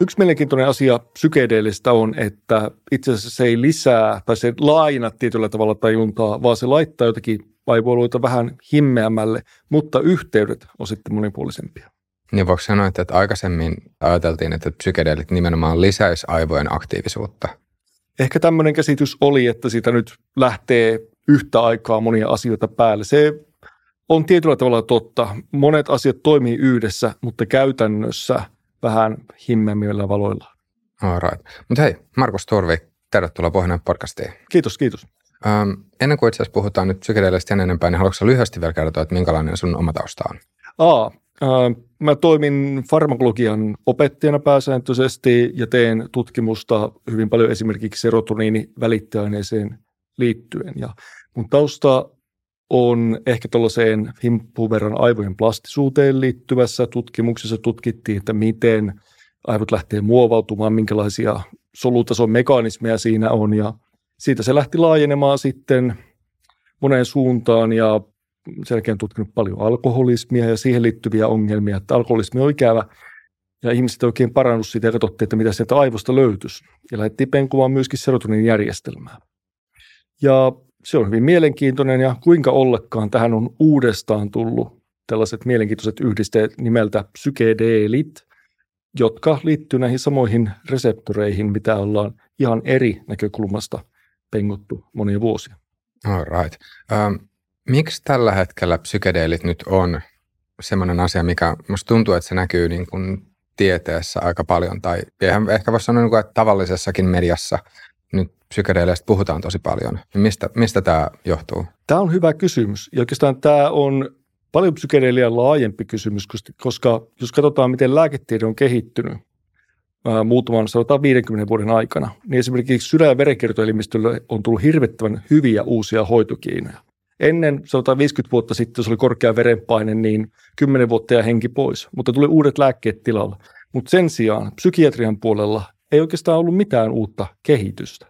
Yksi mielenkiintoinen asia psykedeellistä on, että itse asiassa se ei lisää tai se laina tietyllä tavalla tajuntaa, vaan se laittaa jotakin aivoiluita vähän himmeämmälle, mutta yhteydet on sitten monipuolisempia. Niin voiko sanoa, että aikaisemmin ajateltiin, että psykedeelit nimenomaan lisäisi aivojen aktiivisuutta? Ehkä tämmöinen käsitys oli, että siitä nyt lähtee yhtä aikaa monia asioita päälle. Se on tietyllä tavalla totta. Monet asiat toimii yhdessä, mutta käytännössä vähän himmeämmillä valoilla. All right. Mutta hei, Markus Torvi, tervetuloa Pohjoinen podcastiin. Kiitos, kiitos. Ähm, ennen kuin itse asiassa puhutaan nyt psykedeelistä enempää, niin haluatko lyhyesti vielä kertoa, että minkälainen sun oma tausta on? Aa, äh, mä toimin farmakologian opettajana pääsääntöisesti ja teen tutkimusta hyvin paljon esimerkiksi serotoniinivälittäjäaineeseen liittyen. Ja mun tausta on ehkä tuollaiseen himppuun verran aivojen plastisuuteen liittyvässä tutkimuksessa tutkittiin, että miten aivot lähtee muovautumaan, minkälaisia solutason mekanismeja siinä on ja siitä se lähti laajenemaan sitten moneen suuntaan ja sen jälkeen tutkinut paljon alkoholismia ja siihen liittyviä ongelmia, että alkoholismi on ikävä ja ihmiset oikein parannut siitä ja katsottiin, että mitä sieltä aivosta löytyisi. Ja lähdettiin penkumaan myöskin serotonin järjestelmää. Ja se on hyvin mielenkiintoinen ja kuinka ollakaan tähän on uudestaan tullut tällaiset mielenkiintoiset yhdisteet nimeltä psykedeelit, jotka liittyy näihin samoihin reseptoreihin, mitä ollaan ihan eri näkökulmasta penguttu monia vuosia. All right. Um, miksi tällä hetkellä psykedeelit nyt on semmoinen asia, mikä musta tuntuu, että se näkyy niin kuin tieteessä aika paljon, tai ehkä voisi sanoa, niin että tavallisessakin mediassa nyt psykedeleistä puhutaan tosi paljon. Mistä, mistä tämä johtuu? Tämä on hyvä kysymys. Ja oikeastaan tämä on paljon psykedeelian laajempi kysymys, koska jos katsotaan, miten lääketiede on kehittynyt ää, muutaman, sanotaan 50 vuoden aikana, niin esimerkiksi sydän- ja verenkiertoelimistölle on tullut hirvittävän hyviä uusia hoitokeinoja. Ennen, sanotaan 50 vuotta sitten, jos oli korkea verenpaine, niin 10 vuotta ja henki pois, mutta tuli uudet lääkkeet tilalla. Mutta sen sijaan psykiatrian puolella ei oikeastaan ollut mitään uutta kehitystä.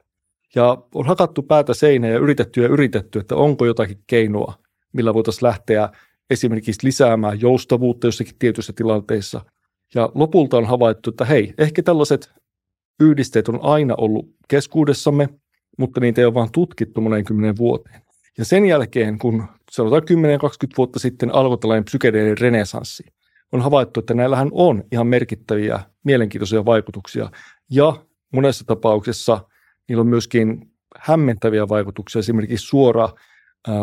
Ja on hakattu päätä seinään ja yritetty ja yritetty, että onko jotakin keinoa, millä voitaisiin lähteä esimerkiksi lisäämään joustavuutta jossakin tietyissä tilanteissa. Ja lopulta on havaittu, että hei, ehkä tällaiset yhdisteet on aina ollut keskuudessamme, mutta niitä ei ole vaan tutkittu monen kymmenen vuoteen. Ja sen jälkeen, kun sanotaan 10-20 vuotta sitten alkoi tällainen psykedeiden renesanssi, on havaittu, että näillähän on ihan merkittäviä mielenkiintoisia vaikutuksia. Ja monessa tapauksessa niillä on myöskin hämmentäviä vaikutuksia, esimerkiksi suora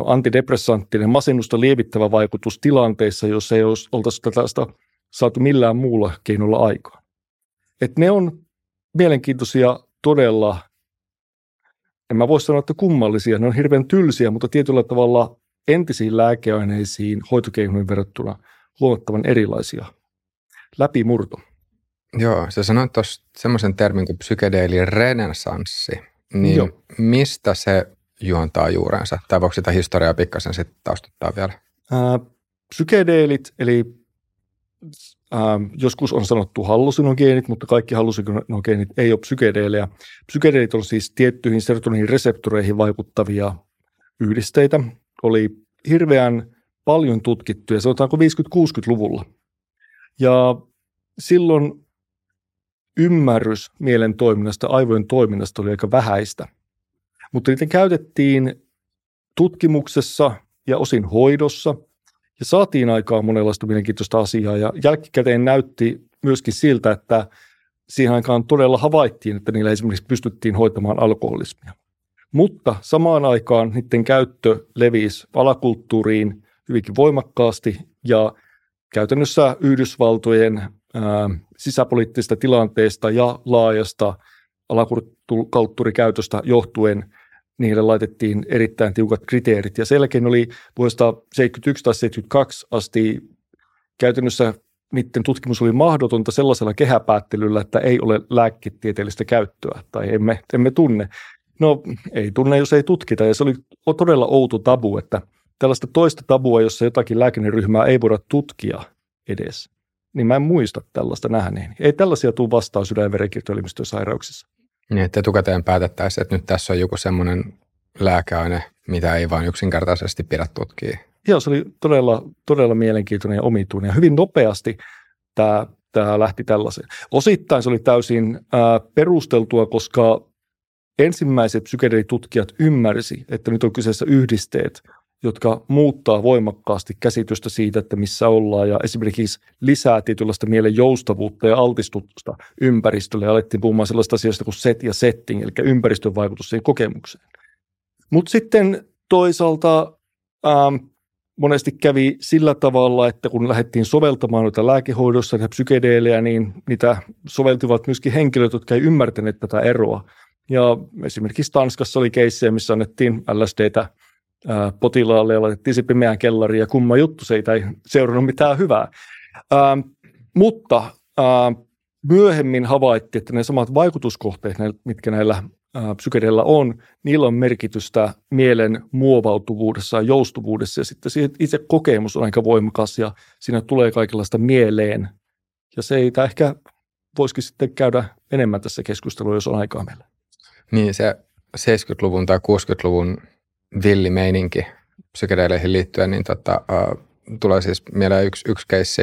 antidepressanttinen masennusta lievittävä vaikutus tilanteissa, jossa ei oltaisi tällaista saatu millään muulla keinolla aikaan. Et ne on mielenkiintoisia todella, en mä voi sanoa, että kummallisia, ne on hirveän tylsiä, mutta tietyllä tavalla entisiin lääkeaineisiin hoitokeinoihin verrattuna huomattavan erilaisia. Läpimurto. Joo, sä sanoit tuossa semmoisen termin kuin psykedeelin renesanssi. Niin Joo. mistä se juontaa juurensa? Tai voiko sitä historiaa pikkasen sitten taustuttaa vielä? Ää, psykedeelit, eli ää, joskus on sanottu hallusinogeenit, mutta kaikki hallusinogeenit ei ole psykedeelejä. Psykedeelit on siis tiettyihin serotonin reseptoreihin vaikuttavia yhdisteitä. Oli hirveän paljon tutkittuja, sanotaanko 50-60-luvulla. Ja silloin ymmärrys mielen toiminnasta, aivojen toiminnasta oli aika vähäistä. Mutta niitä käytettiin tutkimuksessa ja osin hoidossa ja saatiin aikaan monenlaista mielenkiintoista asiaa ja jälkikäteen näytti myöskin siltä, että siihen aikaan todella havaittiin, että niillä esimerkiksi pystyttiin hoitamaan alkoholismia. Mutta samaan aikaan niiden käyttö levisi alakulttuuriin hyvinkin voimakkaasti ja käytännössä Yhdysvaltojen sisäpoliittisesta tilanteesta ja laajasta alakulttuurikäytöstä johtuen niille laitettiin erittäin tiukat kriteerit. Ja selkein oli vuodesta 71 tai 72 asti käytännössä niiden tutkimus oli mahdotonta sellaisella kehäpäättelyllä, että ei ole lääketieteellistä käyttöä tai emme, emme tunne. No ei tunne, jos ei tutkita. Ja se oli todella outo tabu, että tällaista toista tabua, jossa jotakin lääkineryhmää ei voida tutkia edes niin mä en muista tällaista nähneen. Ei tällaisia tule vastaan sydän- ja verenkiertoelimistön sairauksissa. Niin, että etukäteen päätettäisiin, että nyt tässä on joku semmoinen lääkeaine, mitä ei vain yksinkertaisesti pidä tutkia. Joo, se oli todella, todella mielenkiintoinen ja omituinen. Ja hyvin nopeasti tämä tämä lähti tällaiseen. Osittain se oli täysin ää, perusteltua, koska ensimmäiset psykedelitutkijat ymmärsi, että nyt on kyseessä yhdisteet, jotka muuttaa voimakkaasti käsitystä siitä, että missä ollaan ja esimerkiksi lisää tietynlaista mielen joustavuutta ja altistusta ympäristölle. Ja alettiin puhumaan sellaista asioista kuin set ja setting, eli ympäristön vaikutus siihen kokemukseen. Mutta sitten toisaalta ähm, monesti kävi sillä tavalla, että kun lähdettiin soveltamaan noita lääkehoidossa ja psykedeelejä, niin niitä soveltivat myöskin henkilöt, jotka ei ymmärtäneet tätä eroa. Ja esimerkiksi Tanskassa oli keissejä, missä annettiin LSDtä potilaalle ja laitettiin se pimeään kellariin ja kumma juttu, se ei seurannut mitään hyvää. Ää, mutta ää, myöhemmin havaittiin, että ne samat vaikutuskohteet, mitkä näillä psykedeillä on, niillä on merkitystä mielen muovautuvuudessa ja joustuvuudessa ja sitten itse kokemus on aika voimakas ja siinä tulee kaikenlaista mieleen ja se ei ehkä voisikin sitten käydä enemmän tässä keskustelussa, jos on aikaa meillä. Niin se 70-luvun tai 60-luvun villimeininki psykedeleihin liittyen, niin tota, uh, tulee siis mieleen yksi, yksi keissi.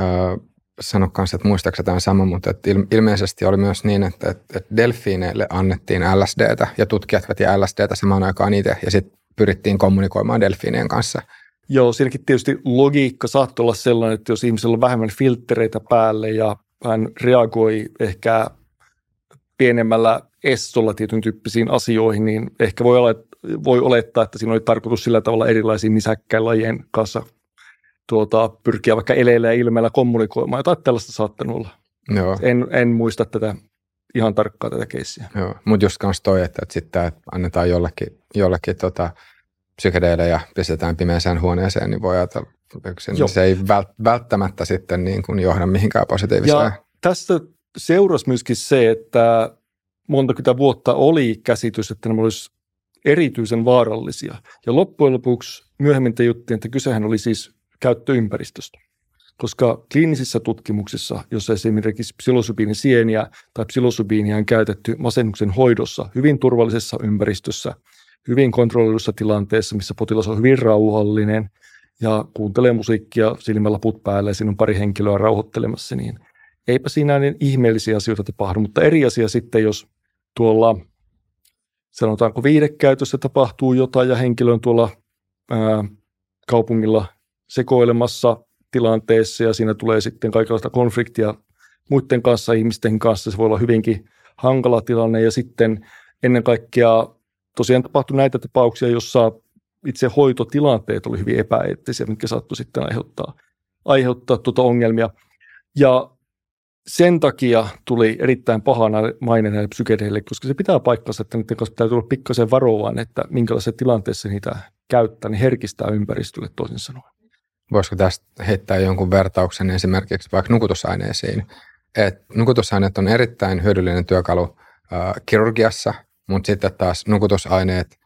Uh, sano kanssa, että muistaakseni tämä sama, mutta että ilmeisesti oli myös niin, että, että delfiineille annettiin LSDtä ja tutkijat veti LSDtä samaan aikaan itse ja sitten pyrittiin kommunikoimaan delfiinien kanssa. Joo, siinäkin tietysti logiikka saattoi olla sellainen, että jos ihmisellä on vähemmän filtreitä päälle ja hän reagoi ehkä pienemmällä estolla tietyn tyyppisiin asioihin, niin ehkä voi, olla, voi olettaa, että siinä oli tarkoitus sillä tavalla erilaisiin nisäkkäilajien kanssa tuota, pyrkiä vaikka eleillä ja ilmeellä kommunikoimaan. Jotain tällaista saattanut olla. Joo. En, en muista tätä ihan tarkkaa tätä keissiä. Joo, mutta just kanssa toi, että, että sitten annetaan jollekin, jollekin tota, psykedeille ja pistetään pimeäseen huoneeseen, niin voi ajatella, että se ei välttämättä sitten niin kuin johda mihinkään positiiviseen. Ja tästä seurasi myöskin se, että monta vuotta oli käsitys, että nämä olisivat erityisen vaarallisia. Ja loppujen lopuksi myöhemmin te juttiin, että kysehän oli siis käyttöympäristöstä. Koska kliinisissä tutkimuksissa, jossa esimerkiksi psilosybiinisieniä tai psilosybiinia on käytetty masennuksen hoidossa hyvin turvallisessa ympäristössä, hyvin kontrolloidussa tilanteessa, missä potilas on hyvin rauhallinen ja kuuntelee musiikkia silmälaput päällä ja siinä on pari henkilöä rauhoittelemassa, niin eipä siinä niin ihmeellisiä asioita tapahdu. Mutta eri asia sitten, jos tuolla sanotaanko viidekäytössä tapahtuu jotain ja henkilö on tuolla ää, kaupungilla sekoilemassa tilanteessa ja siinä tulee sitten kaikenlaista konfliktia muiden kanssa, ihmisten kanssa. Se voi olla hyvinkin hankala tilanne ja sitten ennen kaikkea tosiaan tapahtui näitä tapauksia, jossa itse hoitotilanteet oli hyvin epäeettisiä, mitkä saattoi sitten aiheuttaa, aiheuttaa tuota ongelmia. Ja sen takia tuli erittäin pahana maine näille psykedeille, koska se pitää paikkansa, että niiden kanssa täytyy olla pikkasen varovainen, että minkälaisessa tilanteessa niitä käyttää, niin herkistää ympäristölle toisin sanoen. Voisiko tästä heittää jonkun vertauksen esimerkiksi vaikka nukutusaineisiin? Et nukutusaineet on erittäin hyödyllinen työkalu äh, kirurgiassa, mutta sitten taas nukutusaineet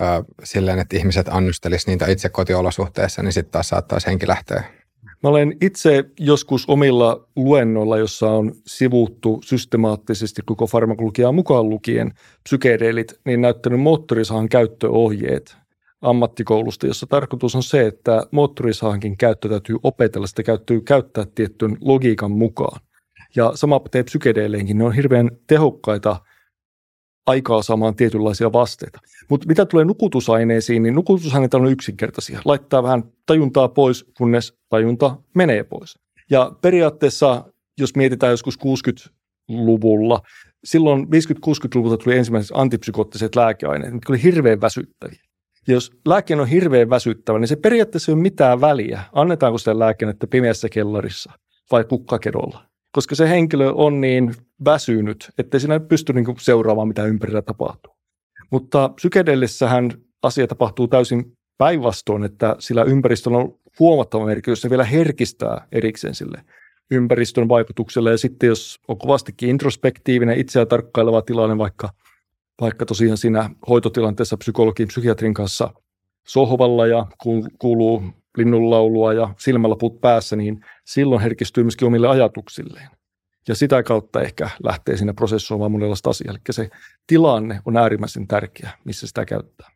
äh, silleen, että ihmiset annustelisivat niitä itse kotiolosuhteissa, niin sitten taas saattaisi henki lähteä Mä olen itse joskus omilla luennoilla, jossa on sivuttu systemaattisesti koko farmakologiaa mukaan lukien psykedeelit, niin näyttänyt moottorisahan käyttöohjeet ammattikoulusta, jossa tarkoitus on se, että moottorisahankin käyttö täytyy opetella, sitä käyttöä käyttää tietyn logiikan mukaan. Ja sama pätee psykedeeleinkin, ne on hirveän tehokkaita – aikaa saamaan tietynlaisia vasteita. Mutta mitä tulee nukutusaineisiin, niin nukutusaineet on yksinkertaisia. Laittaa vähän tajuntaa pois, kunnes tajunta menee pois. Ja periaatteessa, jos mietitään joskus 60-luvulla, silloin 50-60-luvulta tuli ensimmäiset antipsykoottiset lääkeaineet, mitkä oli hirveän väsyttäviä. Ja jos lääke on hirveän väsyttävä, niin se periaatteessa ei ole mitään väliä. Annetaanko sitä lääkennettä pimeässä kellarissa vai kukkakedolla koska se henkilö on niin väsynyt, että sinä pysty niin kuin seuraamaan, mitä ympärillä tapahtuu. Mutta psykedellissähän asia tapahtuu täysin päinvastoin, että sillä ympäristöllä on huomattava merkitys, se vielä herkistää erikseen sille ympäristön vaikutukselle. Ja sitten jos on kovastikin introspektiivinen, itseä tarkkaileva tilanne, vaikka, vaikka tosiaan siinä hoitotilanteessa psykologin, psykiatrin kanssa sohvalla ja kuuluu linnunlaulua ja silmälaput päässä, niin silloin herkistyy myöskin omille ajatuksilleen. Ja sitä kautta ehkä lähtee siinä prosessoimaan monenlaista asiaa. Eli se tilanne on äärimmäisen tärkeä, missä sitä käyttää.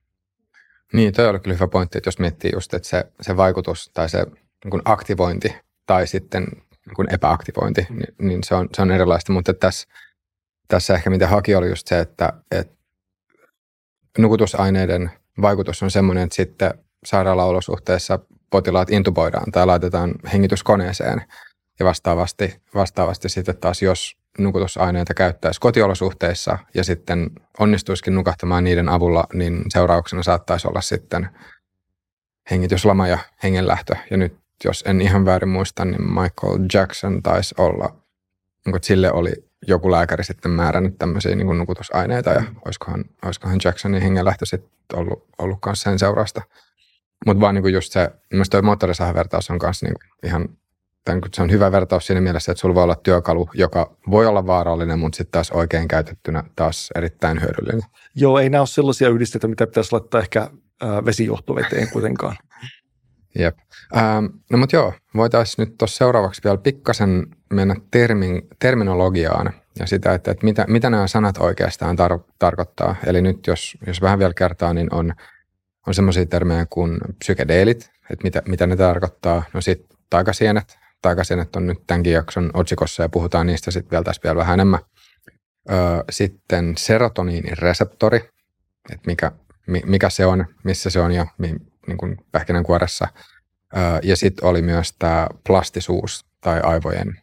Niin, toi oli kyllä hyvä pointti, että jos miettii just, että se, se vaikutus tai se niin aktivointi tai sitten niin epäaktivointi, niin, niin se, on, se on erilaista, mutta tässä, tässä ehkä mitä haki oli just se, että, että nukutusaineiden vaikutus on semmoinen, että sitten sairaalaolosuhteissa potilaat intuboidaan tai laitetaan hengityskoneeseen ja vastaavasti, vastaavasti sitten taas jos nukutusaineita käyttäisi kotiolosuhteissa ja sitten onnistuisikin nukahtamaan niiden avulla, niin seurauksena saattaisi olla sitten hengityslama ja hengenlähtö. Ja nyt, jos en ihan väärin muista, niin Michael Jackson taisi olla, niin että sille oli joku lääkäri sitten määrännyt tämmöisiä niin kuin nukutusaineita ja olisikohan, olisikohan Jacksonin hengenlähtö sitten ollut, ollut kanssa sen seurausta. Mutta vaan niin kuin just se, myös tuo moottorisahavertaus on kanssa niin ihan se on hyvä vertaus siinä mielessä, että sulla voi olla työkalu, joka voi olla vaarallinen, mutta sitten taas oikein käytettynä taas erittäin hyödyllinen. Joo, ei nämä ole sellaisia yhdisteitä, mitä pitäisi laittaa ehkä äh, vesijohtoveteen kuitenkaan. Jep. Ähm, no mutta joo, voitaisiin nyt tuossa seuraavaksi vielä pikkasen mennä termin, terminologiaan ja sitä, että, että mitä, mitä nämä sanat oikeastaan tar- tarkoittaa. Eli nyt jos, jos vähän vielä kertaa, niin on, on semmoisia termejä kuin psykedeelit, että mitä, mitä ne tarkoittaa. No sitten taikasienet, taikasienet on nyt tämänkin jakson otsikossa ja puhutaan niistä sitten vielä tässä vielä vähän enemmän. Öö, sitten serotoniinireseptori, että mikä, mikä se on, missä se on ja niin kuin pähkinänkuoressa. Ja sitten oli myös tämä plastisuus tai aivojen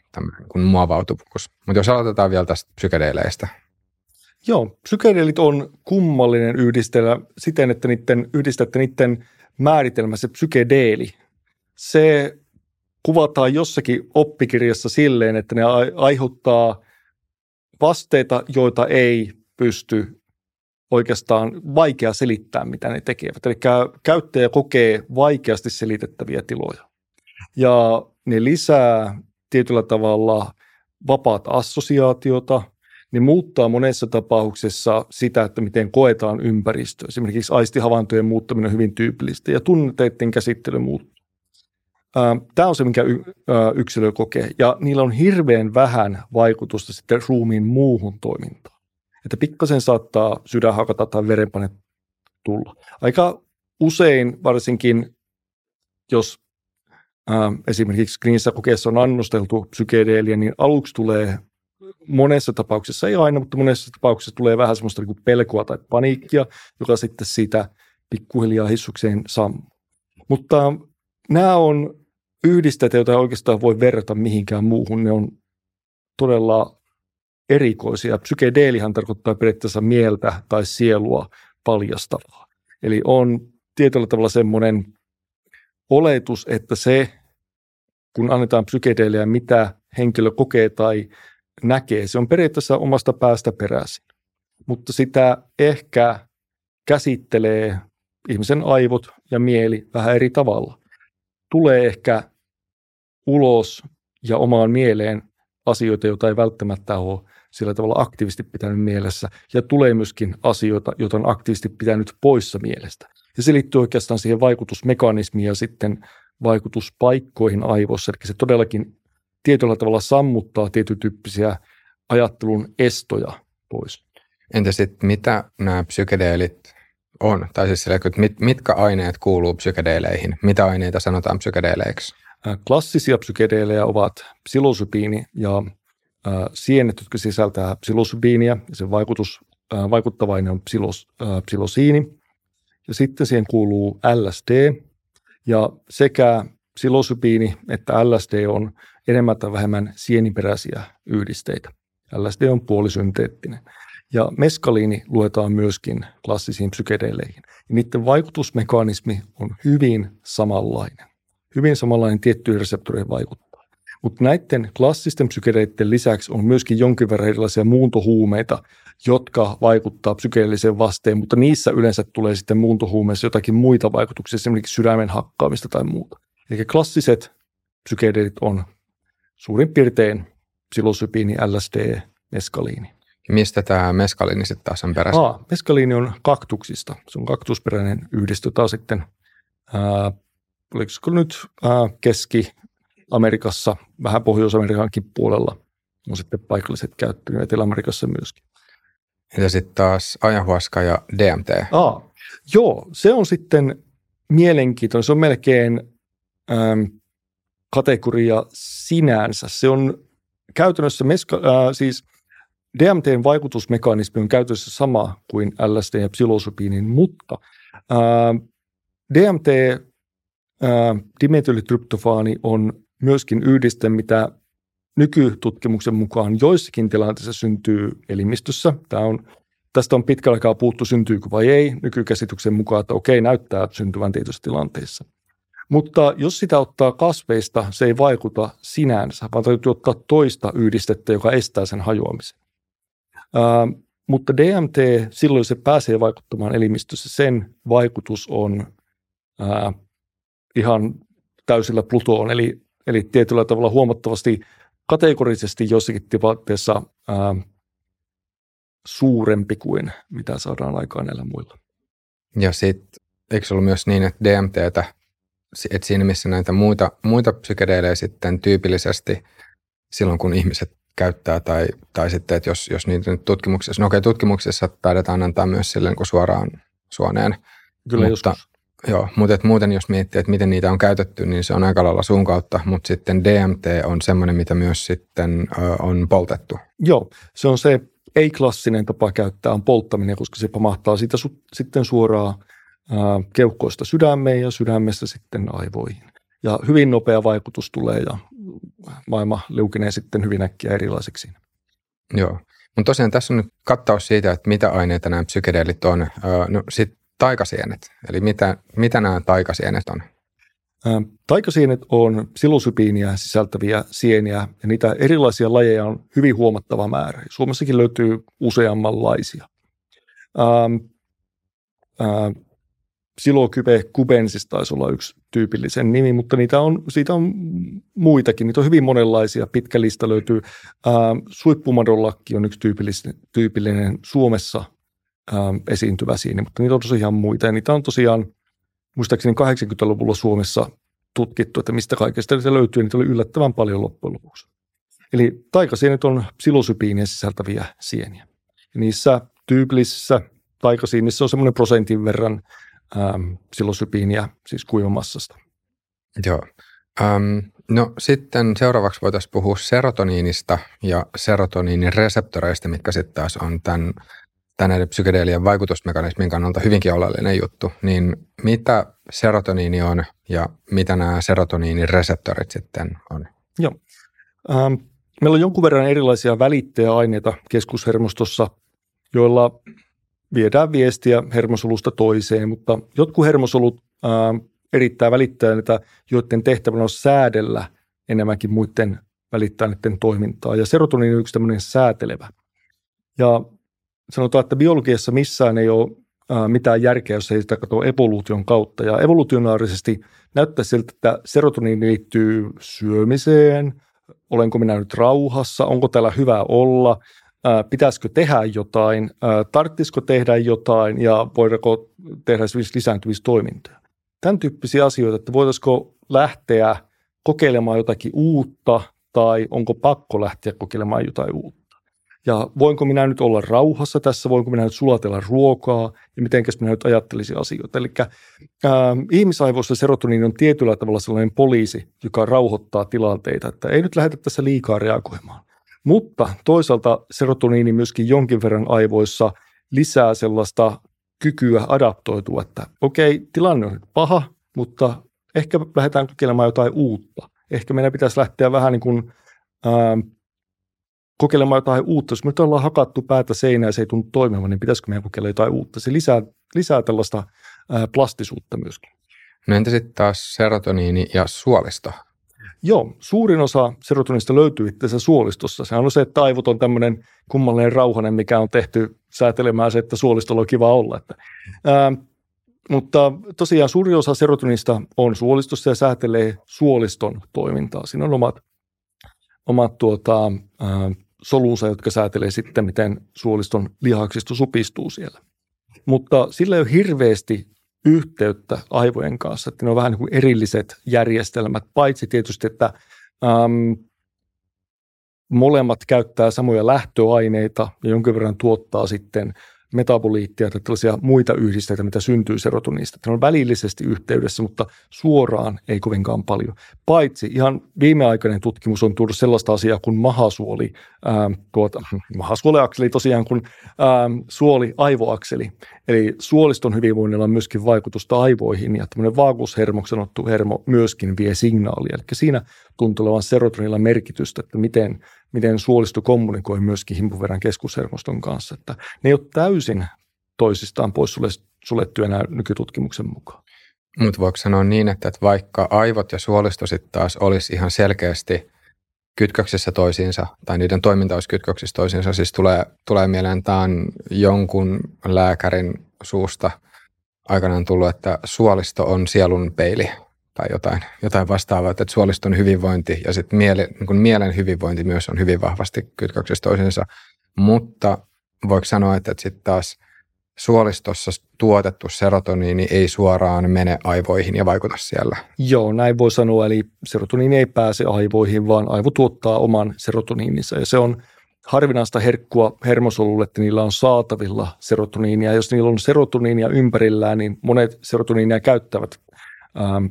kun muovautuvuus. Mutta jos aloitetaan vielä tästä psykedeileistä. Joo, psykedeelit on kummallinen yhdistelmä siten, että niiden, yhdistätte niiden määritelmä se psykedeeli. Se kuvataan jossakin oppikirjassa silleen, että ne aiheuttaa vasteita, joita ei pysty oikeastaan vaikea selittää, mitä ne tekevät. Eli käyttäjä kokee vaikeasti selitettäviä tiloja. Ja ne lisää tietyllä tavalla vapaata assosiaatiota, ne muuttaa monessa tapauksessa sitä, että miten koetaan ympäristö. Esimerkiksi aistihavaintojen muuttaminen on hyvin tyypillistä ja tunteiden käsittely muuttuu. Tämä on se, minkä yksilö kokee, ja niillä on hirveän vähän vaikutusta sitten ruumiin muuhun toimintaan että pikkasen saattaa sydän hakata tai verenpaine tulla. Aika usein, varsinkin jos esimerkiksi klinissä kokeessa on annosteltu psykedeeliä, niin aluksi tulee monessa tapauksessa, ei aina, mutta monessa tapauksessa tulee vähän semmoista niin pelkoa tai paniikkia, joka sitten siitä pikkuhiljaa hissukseen sammuu. Mutta nämä on yhdisteitä, joita oikeastaan voi verrata mihinkään muuhun. Ne on todella erikoisia. Psykedeelihan tarkoittaa periaatteessa mieltä tai sielua paljastavaa. Eli on tietyllä tavalla semmoinen oletus, että se, kun annetaan psykedeeliä, mitä henkilö kokee tai näkee, se on periaatteessa omasta päästä peräisin. Mutta sitä ehkä käsittelee ihmisen aivot ja mieli vähän eri tavalla. Tulee ehkä ulos ja omaan mieleen asioita, joita ei välttämättä ole sillä tavalla aktiivisesti pitänyt mielessä. Ja tulee myöskin asioita, joita on aktiivisesti pitänyt poissa mielestä. Ja se liittyy oikeastaan siihen vaikutusmekanismiin ja sitten vaikutuspaikkoihin aivoissa. Eli se todellakin tietyllä tavalla sammuttaa tietytyyppisiä ajattelun estoja pois. Entä sitten mitä nämä psykedeelit on? Tai siis sillä, mit, mitkä aineet kuuluu psykedeeleihin? Mitä aineita sanotaan psykedeleiksi? Klassisia psykedeelejä ovat psilosypiini ja sienet, jotka sisältää psilosybiinia ja sen vaikutus, vaikuttavainen on psilos, psilosiini. Ja sitten siihen kuuluu LSD ja sekä psilosybiini että LSD on enemmän tai vähemmän sieniperäisiä yhdisteitä. LSD on puolisynteettinen. Ja meskaliini luetaan myöskin klassisiin psykedeleihin. Ja niiden vaikutusmekanismi on hyvin samanlainen. Hyvin samanlainen tiettyihin reseptoreihin vaikuttaa. Mutta näiden klassisten psykedeiden lisäksi on myöskin jonkin verran erilaisia muuntohuumeita, jotka vaikuttaa psykedelliseen vasteen, mutta niissä yleensä tulee sitten muuntohuumeissa jotakin muita vaikutuksia, esimerkiksi sydämen hakkaamista tai muuta. Eli klassiset psykedelit on suurin piirtein psilosybiini, LSD, meskaliini. Mistä tämä meskaliini sitten taas on peräisin? Aa, meskaliini on kaktuksista. Se on kaktusperäinen yhdistö. Tämä sitten, ää, oliko nyt ää, keski- Amerikassa, vähän Pohjois-Amerikankin puolella on sitten paikalliset käyttänyt, Etelä-Amerikassa myöskin. Ja sitten taas ayahuasca ja DMT. Aa, joo, se on sitten mielenkiintoinen. Se on melkein, ähm, kategoria sinänsä. Se on käytännössä, meska, ää, siis DMTn vaikutusmekanismi on käytössä sama kuin LSD ja psilosopiinin, mutta ää, DMT, dimetylitryptofaani, on myöskin yhdiste, mitä nykytutkimuksen mukaan joissakin tilanteissa syntyy elimistössä. Tämä on, tästä on pitkällä aikaa puhuttu, syntyykö vai ei, nykykäsityksen mukaan, että okei, näyttää syntyvän tietyissä tilanteissa. Mutta jos sitä ottaa kasveista, se ei vaikuta sinänsä, vaan täytyy ottaa toista yhdistettä, joka estää sen hajoamisen. Ää, mutta DMT, silloin se pääsee vaikuttamaan elimistössä, sen vaikutus on ää, ihan täysillä Plutoon, eli, eli tietyllä tavalla huomattavasti kategorisesti jossakin tilanteessa ää, suurempi kuin mitä saadaan aikaan näillä muilla. Ja sitten eikö ollut myös niin, että DMTtä, että siinä missä näitä muita, muita psykedeelejä sitten tyypillisesti silloin, kun ihmiset käyttää tai, tai sitten, että jos, jos niitä nyt tutkimuksessa, no okei, tutkimuksessa taidetaan antaa myös silleen kuin suoraan suoneen. Kyllä mutta, joskus. Joo, mutta et muuten jos miettii, että miten niitä on käytetty, niin se on aika lailla suun kautta, mutta sitten DMT on semmoinen, mitä myös sitten ö, on poltettu. Joo, se on se ei-klassinen tapa käyttää on polttaminen, koska se pamahtaa siitä su- sitten suoraan ää, keuhkoista sydämeen ja sydämestä sitten aivoihin. Ja hyvin nopea vaikutus tulee ja maailma liukenee sitten hyvin äkkiä erilaiseksi. Joo, mutta tosiaan tässä on nyt kattaus siitä, että mitä aineita nämä psykedeelit on. no sitten taikasienet, eli mitä, mitä nämä taikasienet on? Taikasienet on psilosypiiniä sisältäviä sieniä ja niitä erilaisia lajeja on hyvin huomattava määrä. Suomessakin löytyy useammanlaisia. Psilokype kubensis taisi olla yksi tyypillisen nimi, mutta niitä on, siitä on muitakin. Niitä on hyvin monenlaisia. Pitkä lista löytyy. Äh, suippumadonlakki on yksi tyypillinen, tyypillinen Suomessa äh, esiintyvä sieni, mutta niitä on tosiaan muita. Ja niitä on tosiaan muistaakseni 80-luvulla Suomessa tutkittu, että mistä kaikesta se löytyy. Niitä oli yllättävän paljon loppujen lopuksi. Eli taikasienet on psilosypiiniä sisältäviä sieniä. Ja niissä tyypillisissä taikasiinissä on semmoinen prosentin verran – ähm, psilosybiiniä siis kuivamassasta. Joo. Ähm, no sitten seuraavaksi voitaisiin puhua serotoniinista ja serotoniinin reseptoreista, mitkä sitten taas on tämän, näiden psykedeelien vaikutusmekanismin kannalta hyvinkin oleellinen juttu. Niin mitä serotoniini on ja mitä nämä serotoniinin reseptorit sitten on? Joo. Ähm, meillä on jonkun verran erilaisia välittäjäaineita keskushermostossa, joilla viedään viestiä hermosolusta toiseen, mutta jotkut hermosolut ää, erittää välittäjäneitä, joiden tehtävänä on säädellä enemmänkin muiden välittäjäneiden toimintaa. Ja serotoniini on yksi tämmöinen säätelevä. Ja sanotaan, että biologiassa missään ei ole ää, mitään järkeä, jos ei sitä katso evoluution kautta. Ja evolutionaarisesti näyttää siltä, että serotoniini liittyy syömiseen, olenko minä nyt rauhassa, onko täällä hyvä olla, pitäisikö tehdä jotain, tarttisiko tehdä jotain ja voidaanko tehdä esimerkiksi lisääntymistoimintoja. Tämän tyyppisiä asioita, että voitaisiko lähteä kokeilemaan jotakin uutta tai onko pakko lähteä kokeilemaan jotain uutta. Ja voinko minä nyt olla rauhassa tässä, voinko minä nyt sulatella ruokaa ja miten minä nyt ajattelisin asioita. Eli ää, ihmisaivoissa serotoniini on tietyllä tavalla sellainen poliisi, joka rauhoittaa tilanteita, että ei nyt lähdetä tässä liikaa reagoimaan. Mutta toisaalta serotoniini myöskin jonkin verran aivoissa lisää sellaista kykyä adaptoitua, että okei, tilanne on paha, mutta ehkä lähdetään kokeilemaan jotain uutta. Ehkä meidän pitäisi lähteä vähän niin kuin, ää, kokeilemaan jotain uutta. Jos me nyt ollaan hakattu päätä seinään ja se ei tunnu toimivan, niin pitäisikö meidän kokeilla jotain uutta? Se lisää, lisää tällaista ää, plastisuutta myöskin. No entä sitten taas serotoniini ja suolisto? Joo, suurin osa serotonista löytyy itse suolistossa. Se on se, että aivot on tämmöinen kummallinen rauhanen, mikä on tehty säätelemään se, että suolistolla on kiva olla. Että, ää, mutta tosiaan suurin osa serotonista on suolistossa ja säätelee suoliston toimintaa. Siinä on omat, omat tuota, ää, solunsa, jotka säätelee sitten, miten suoliston lihaksisto supistuu siellä. Mutta sillä ei ole hirveästi yhteyttä aivojen kanssa, että ne on vähän niin kuin erilliset järjestelmät, paitsi tietysti, että äm, molemmat käyttää samoja lähtöaineita ja jonkin verran tuottaa sitten metaboliittia tai tällaisia muita yhdisteitä, mitä syntyy serotoniinista. Ne on välillisesti yhteydessä, mutta suoraan ei kovinkaan paljon. Paitsi ihan viimeaikainen tutkimus on tullut sellaista asiaa kuin mahasuoli, mahasuoliakseli tosiaan kuin ää, suoli-aivoakseli. Eli suoliston hyvinvoinnilla on myöskin vaikutusta aivoihin ja tämmöinen vaagushermoksi sanottu hermo myöskin vie signaalia. Eli siinä tuntuu olevan serotonilla merkitystä, että miten, miten suolisto kommunikoi myöskin himpuverän keskushermoston kanssa. Että ne ei ole täysin toisistaan pois suljettuja enää nykytutkimuksen mukaan. Mutta voiko sanoa niin, että, että vaikka aivot ja suolisto sitten taas olisi ihan selkeästi kytköksissä toisiinsa, tai niiden toiminta olisi kytköksissä toisiinsa, siis tulee, tulee mieleen, tämä on jonkun lääkärin suusta aikanaan tullut, että suolisto on sielun peili tai jotain, jotain vastaavaa, että suoliston hyvinvointi ja sitten miele, niin mielen hyvinvointi myös on hyvin vahvasti kytköksissä toisiinsa, mutta voiko sanoa, että, että sitten taas suolistossa tuotettu serotoniini ei suoraan mene aivoihin ja vaikuta siellä. Joo, näin voi sanoa, eli serotoniini ei pääse aivoihin, vaan aivo tuottaa oman serotoniininsa ja se on harvinaista herkkua hermosolulle, että niillä on saatavilla serotoniinia. Jos niillä on serotoniinia ympärillään, niin monet serotoniinia käyttävät ähm,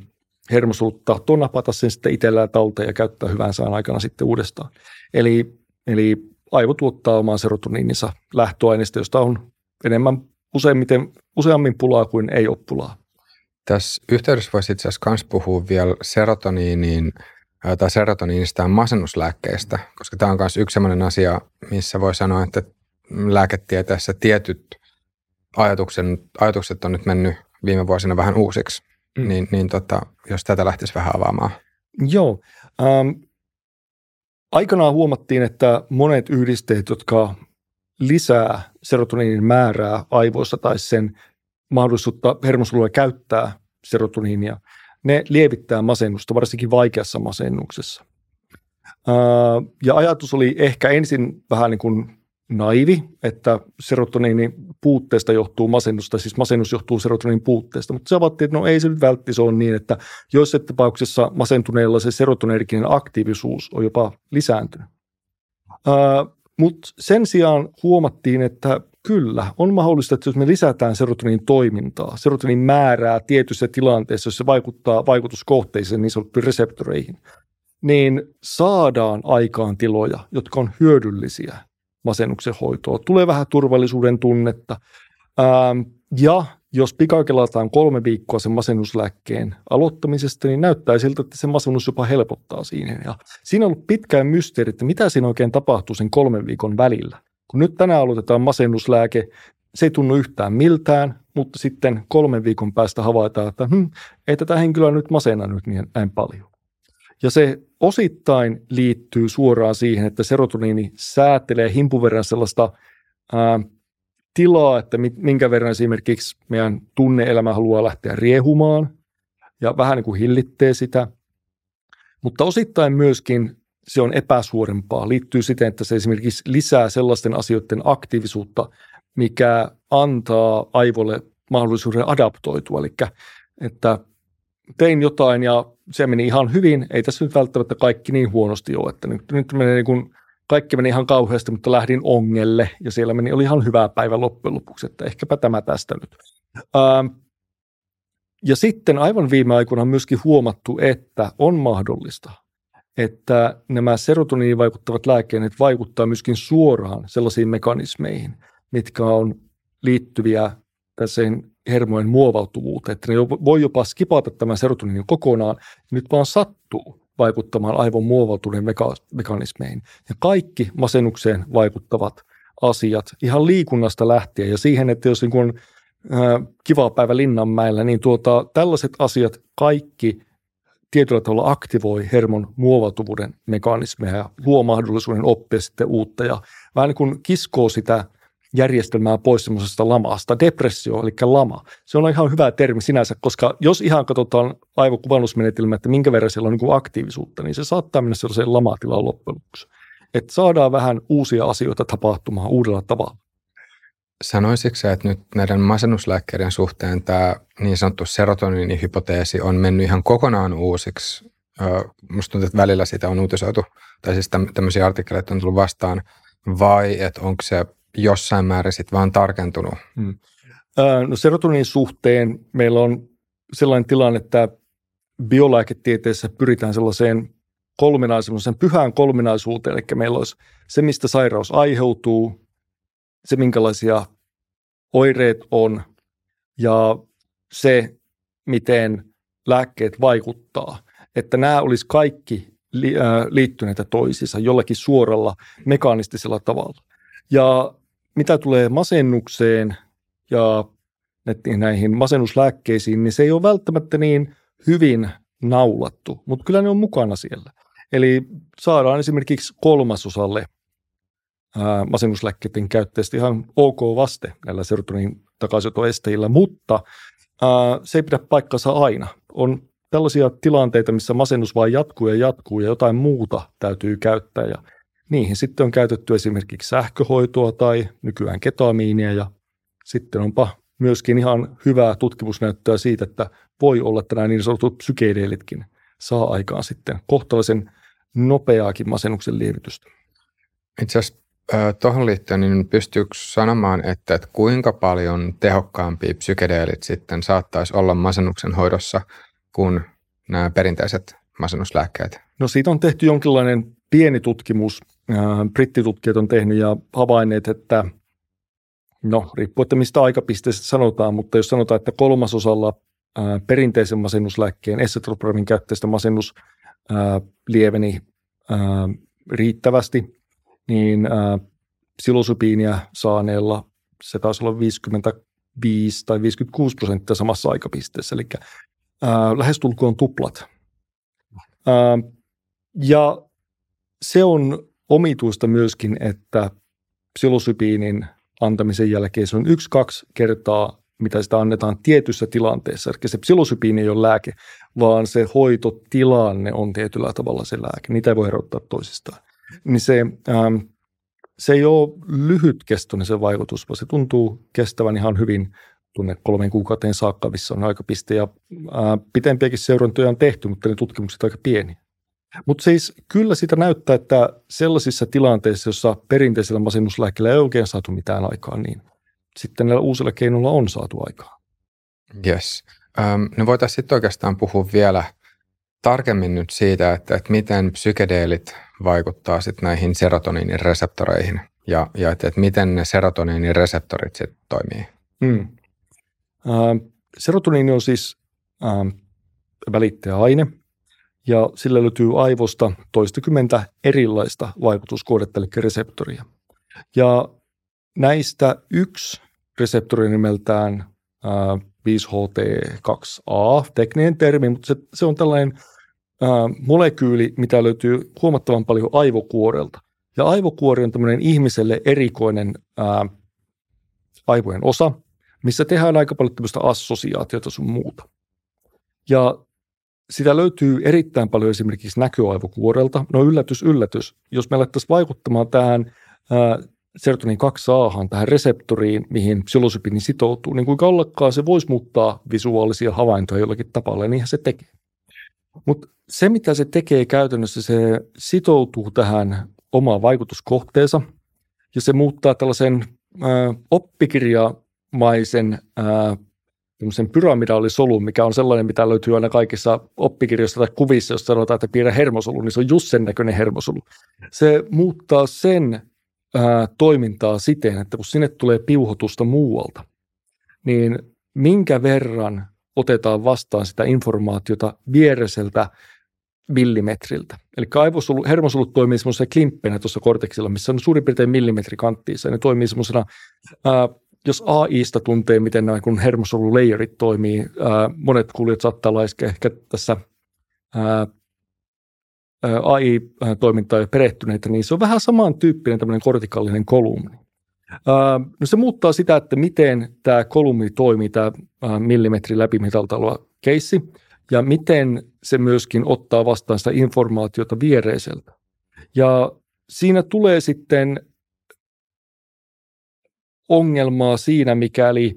hermosolut tahtoo napata sen sitten itsellään talteen ja käyttää hyvän sään aikana sitten uudestaan. Eli, eli aivo tuottaa oman serotoniininsa lähtöaineista, josta on enemmän useimmiten, useammin pulaa kuin ei ole pulaa. Tässä yhteydessä voisi itse asiassa myös puhua vielä serotoniiniin tai serotoniinista ja masennuslääkkeistä, koska tämä on myös yksi sellainen asia, missä voi sanoa, että lääketieteessä tietyt ajatuksen, ajatukset on nyt mennyt viime vuosina vähän uusiksi. Mm. Niin, niin tota, jos tätä lähtisi vähän avaamaan. Joo. Ähm, aikanaan huomattiin, että monet yhdisteet, jotka lisää serotoniinin määrää aivoissa tai sen mahdollisuutta hermosoluja käyttää serotoniinia, ne lievittää masennusta, varsinkin vaikeassa masennuksessa. Ja ajatus oli ehkä ensin vähän niin kuin naivi, että serotoniinin puutteesta johtuu masennusta, siis masennus johtuu serotoniinin puutteesta, mutta se avattiin, että no ei se nyt vältti, se on niin, että joissain tapauksessa masentuneilla se serotoninerginen aktiivisuus on jopa lisääntynyt. Mutta sen sijaan huomattiin, että kyllä, on mahdollista, että jos me lisätään serotonin toimintaa, serotonin määrää tietyissä tilanteissa, jos se vaikuttaa vaikutuskohteisiin niin sanottuihin reseptoreihin, niin saadaan aikaan tiloja, jotka on hyödyllisiä masennuksen hoitoon. Tulee vähän turvallisuuden tunnetta. Ähm, ja jos pikakelataan kolme viikkoa sen masennuslääkkeen aloittamisesta, niin näyttää siltä, että se masennus jopa helpottaa siinä. Ja siinä on ollut pitkään mysteeri, että mitä siinä oikein tapahtuu sen kolmen viikon välillä. Kun nyt tänään aloitetaan masennuslääke, se ei tunnu yhtään miltään, mutta sitten kolmen viikon päästä havaitaan, että hm, ei tätä henkilöä nyt masenna nyt niin näin paljon. Ja se osittain liittyy suoraan siihen, että serotoniini säätelee himpuverran sellaista ää, tilaa, että minkä verran esimerkiksi meidän tunneelämä haluaa lähteä riehumaan ja vähän niin kuin hillittee sitä. Mutta osittain myöskin se on epäsuorempaa. Liittyy siten, että se esimerkiksi lisää sellaisten asioiden aktiivisuutta, mikä antaa aivolle mahdollisuuden adaptoitua. Eli että tein jotain ja se meni ihan hyvin. Ei tässä nyt välttämättä kaikki niin huonosti ole, että nyt, nyt menee niin kuin, kaikki meni ihan kauheasti, mutta lähdin ongelle ja siellä meni, oli ihan hyvä päivä loppujen lopuksi, että ehkäpä tämä tästä nyt. Ähm, ja sitten aivan viime aikoina on myöskin huomattu, että on mahdollista, että nämä serotoniin vaikuttavat lääkkeet vaikuttaa myöskin suoraan sellaisiin mekanismeihin, mitkä on liittyviä tässä hermojen muovautuvuuteen, että ne voi jopa skipata tämän serotoniinin kokonaan, nyt vaan sattuu vaikuttamaan aivon muovautuneen meka- mekanismeihin. Ja kaikki masennukseen vaikuttavat asiat, ihan liikunnasta lähtien ja siihen, että jos niin on äh, kiva päivä Linnanmäellä, niin tuota, tällaiset asiat kaikki tietyllä tavalla aktivoi hermon muovautuvuuden mekanismeja ja luo mahdollisuuden oppia sitten uutta ja vähän niin kuin kiskoo sitä järjestelmää pois semmoisesta lamasta. Depressio, eli lama. Se on ihan hyvä termi sinänsä, koska jos ihan katsotaan aivokuvannusmenetelmä, että minkä verran siellä on niin aktiivisuutta, niin se saattaa mennä sellaiseen lamatilaan loppujen lopuksi. Että saadaan vähän uusia asioita tapahtumaan uudella tavalla. Sanoisitko että nyt näiden masennuslääkkeiden suhteen tämä niin sanottu serotoniinihypoteesi on mennyt ihan kokonaan uusiksi? Minusta tuntuu, että välillä sitä on uutisoitu, tai siis tämmöisiä artikkeleita on tullut vastaan, vai että onko se jossain määrin sitten vaan tarkentunut? Hmm. No serotoniin suhteen meillä on sellainen tilanne, että biolääketieteessä pyritään sellaiseen kolminaisuuteen, pyhään kolminaisuuteen, eli meillä olisi se, mistä sairaus aiheutuu, se, minkälaisia oireet on ja se, miten lääkkeet vaikuttaa. Että nämä olisi kaikki liittyneitä toisiinsa jollakin suoralla mekaanistisella tavalla. Ja mitä tulee masennukseen ja näihin masennuslääkkeisiin, niin se ei ole välttämättä niin hyvin naulattu, mutta kyllä ne on mukana siellä. Eli saadaan esimerkiksi kolmasosalle masennuslääkkeiden käyttäjistä ihan ok vaste näillä serotonin takaisinotoesteillä, mutta ää, se ei pidä paikkansa aina. On tällaisia tilanteita, missä masennus vain jatkuu ja jatkuu ja jotain muuta täytyy käyttää ja niihin sitten on käytetty esimerkiksi sähköhoitoa tai nykyään ketamiinia ja sitten onpa myöskin ihan hyvää tutkimusnäyttöä siitä, että voi olla, että nämä niin sanotut psykedeelitkin saa aikaan sitten kohtalaisen nopeaakin masennuksen lievitystä. Itse asiassa tuohon liittyen, niin pystyykö sanomaan, että, että kuinka paljon tehokkaampia psykedeelit sitten saattaisi olla masennuksen hoidossa kuin nämä perinteiset masennuslääkkeet? No siitä on tehty jonkinlainen pieni tutkimus. Brittitutkijat on tehnyt ja havainneet, että no riippuu, että mistä aikapisteestä sanotaan, mutta jos sanotaan, että kolmasosalla perinteisen masennuslääkkeen essetropramin käyttäjistä masennus lieveni riittävästi, niin psilosybiinia saaneella se taisi olla 55 tai 56 prosenttia samassa aikapisteessä, eli ää, lähestulkoon tuplat. Ää, ja se on omituista myöskin, että psilosybiinin antamisen jälkeen se on yksi-kaksi kertaa, mitä sitä annetaan tietyssä tilanteessa. Eli se psilosybiini ei ole lääke, vaan se hoitotilanne on tietyllä tavalla se lääke. Niitä ei voi erottaa toisistaan. Niin se, ähm, se ei ole lyhytkestoinen se vaikutus, vaan se tuntuu kestävän ihan hyvin tuonne kolmen kuukauteen saakka, missä on piste. Ja ää, pitempiäkin seurantoja on tehty, mutta ne tutkimukset aika pieni. Mutta siis kyllä sitä näyttää, että sellaisissa tilanteissa, jossa perinteisellä masennuslääkkeellä ei oikein saatu mitään aikaa, niin sitten näillä uusilla keinoilla on saatu aikaa. Yes. Um, no voitaisiin sitten oikeastaan puhua vielä tarkemmin nyt siitä, että, että miten psykedeelit vaikuttaa sitten näihin serotoniinin reseptoreihin ja, ja että, että miten ne serotoniinin reseptorit sitten toimii. Mm. Äh, serotoniini on siis äh, välittäjäaine ja sillä löytyy aivosta toistakymmentä erilaista vaikutuskohdetta, eli reseptoria. Ja näistä yksi reseptori nimeltään äh, 5HT2A, tekninen termi, mutta se, se on tällainen äh, molekyyli, mitä löytyy huomattavan paljon aivokuorelta. Ja aivokuori on tämmöinen ihmiselle erikoinen äh, aivojen osa, missä tehdään aika paljon tämmöistä assosiaatiota sun muuta. Ja sitä löytyy erittäin paljon esimerkiksi näköaivokuorelta. No yllätys, yllätys. Jos me alettaisiin vaikuttamaan tähän ää, serotonin 2 a tähän reseptoriin, mihin psilosybiini sitoutuu, niin kuinka ollakaan se voisi muuttaa visuaalisia havaintoja jollakin tavalla, niin se tekee. Mutta se, mitä se tekee käytännössä, se sitoutuu tähän omaan vaikutuskohteensa ja se muuttaa tällaisen ää, oppikirjamaisen ää, pyramidaalisolun, mikä on sellainen, mitä löytyy aina kaikissa oppikirjoissa tai kuvissa, jos sanotaan, että piirrä hermosolu, niin se on just sen näköinen hermosolu. Se muuttaa sen ää, toimintaa siten, että kun sinne tulee piuhotusta muualta, niin minkä verran otetaan vastaan sitä informaatiota viereiseltä millimetriltä. Eli aivosolu, hermosolut toimii semmoisena klimppenä tuossa korteksilla, missä on suurin piirtein millimetri kanttiissa. Ne toimii semmoisena, jos AIsta tuntee, miten nämä kun hermosoluleijerit toimii, ää, monet kuulijat saattaa laiskea ehkä tässä ää, AI-toimintaa jo perehtyneitä, niin se on vähän samantyyppinen tämmöinen kortikallinen kolumni. No se muuttaa sitä, että miten tämä kolumni toimii, tämä millimetri läpimitaltaloa keissi, ja miten se myöskin ottaa vastaan sitä informaatiota viereiseltä. Ja siinä tulee sitten ongelmaa siinä, mikäli,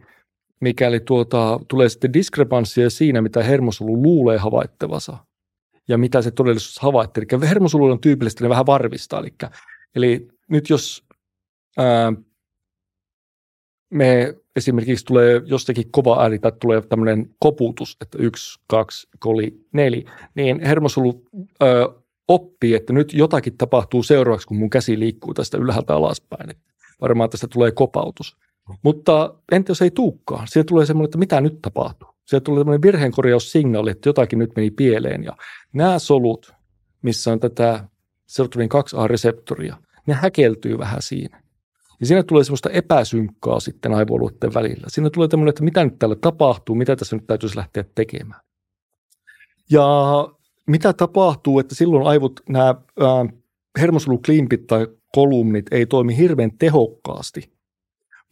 mikäli tuota, tulee sitten diskrepanssia siinä, mitä hermosolu luulee havaittavansa ja mitä se todellisuus havaittaa. Eli hermosoluilla on tyypillisesti ne vähän varvistaa. Eli, eli nyt jos ää, me esimerkiksi tulee jostakin kova ääni tai tulee tämmöinen koputus, että yksi, kaksi, koli, neli, niin hermosolu ö, oppii, että nyt jotakin tapahtuu seuraavaksi, kun mun käsi liikkuu tästä ylhäältä alaspäin. Varmaan tästä tulee kopautus. Mutta entä jos ei tuukkaan? Siellä tulee semmoinen, että mitä nyt tapahtuu? Siellä tulee semmoinen virheenkorjaussignaali, että jotakin nyt meni pieleen. Ja nämä solut, missä on tätä serotonin 2A-reseptoria, ne häkeltyy vähän siinä. Ja siinä tulee semmoista epäsynkkaa sitten aivoalueiden välillä. Siinä tulee tämmöinen, että mitä nyt täällä tapahtuu, mitä tässä nyt täytyisi lähteä tekemään. Ja mitä tapahtuu, että silloin aivot, nämä hermosoluklimpit tai kolumnit ei toimi hirveän tehokkaasti,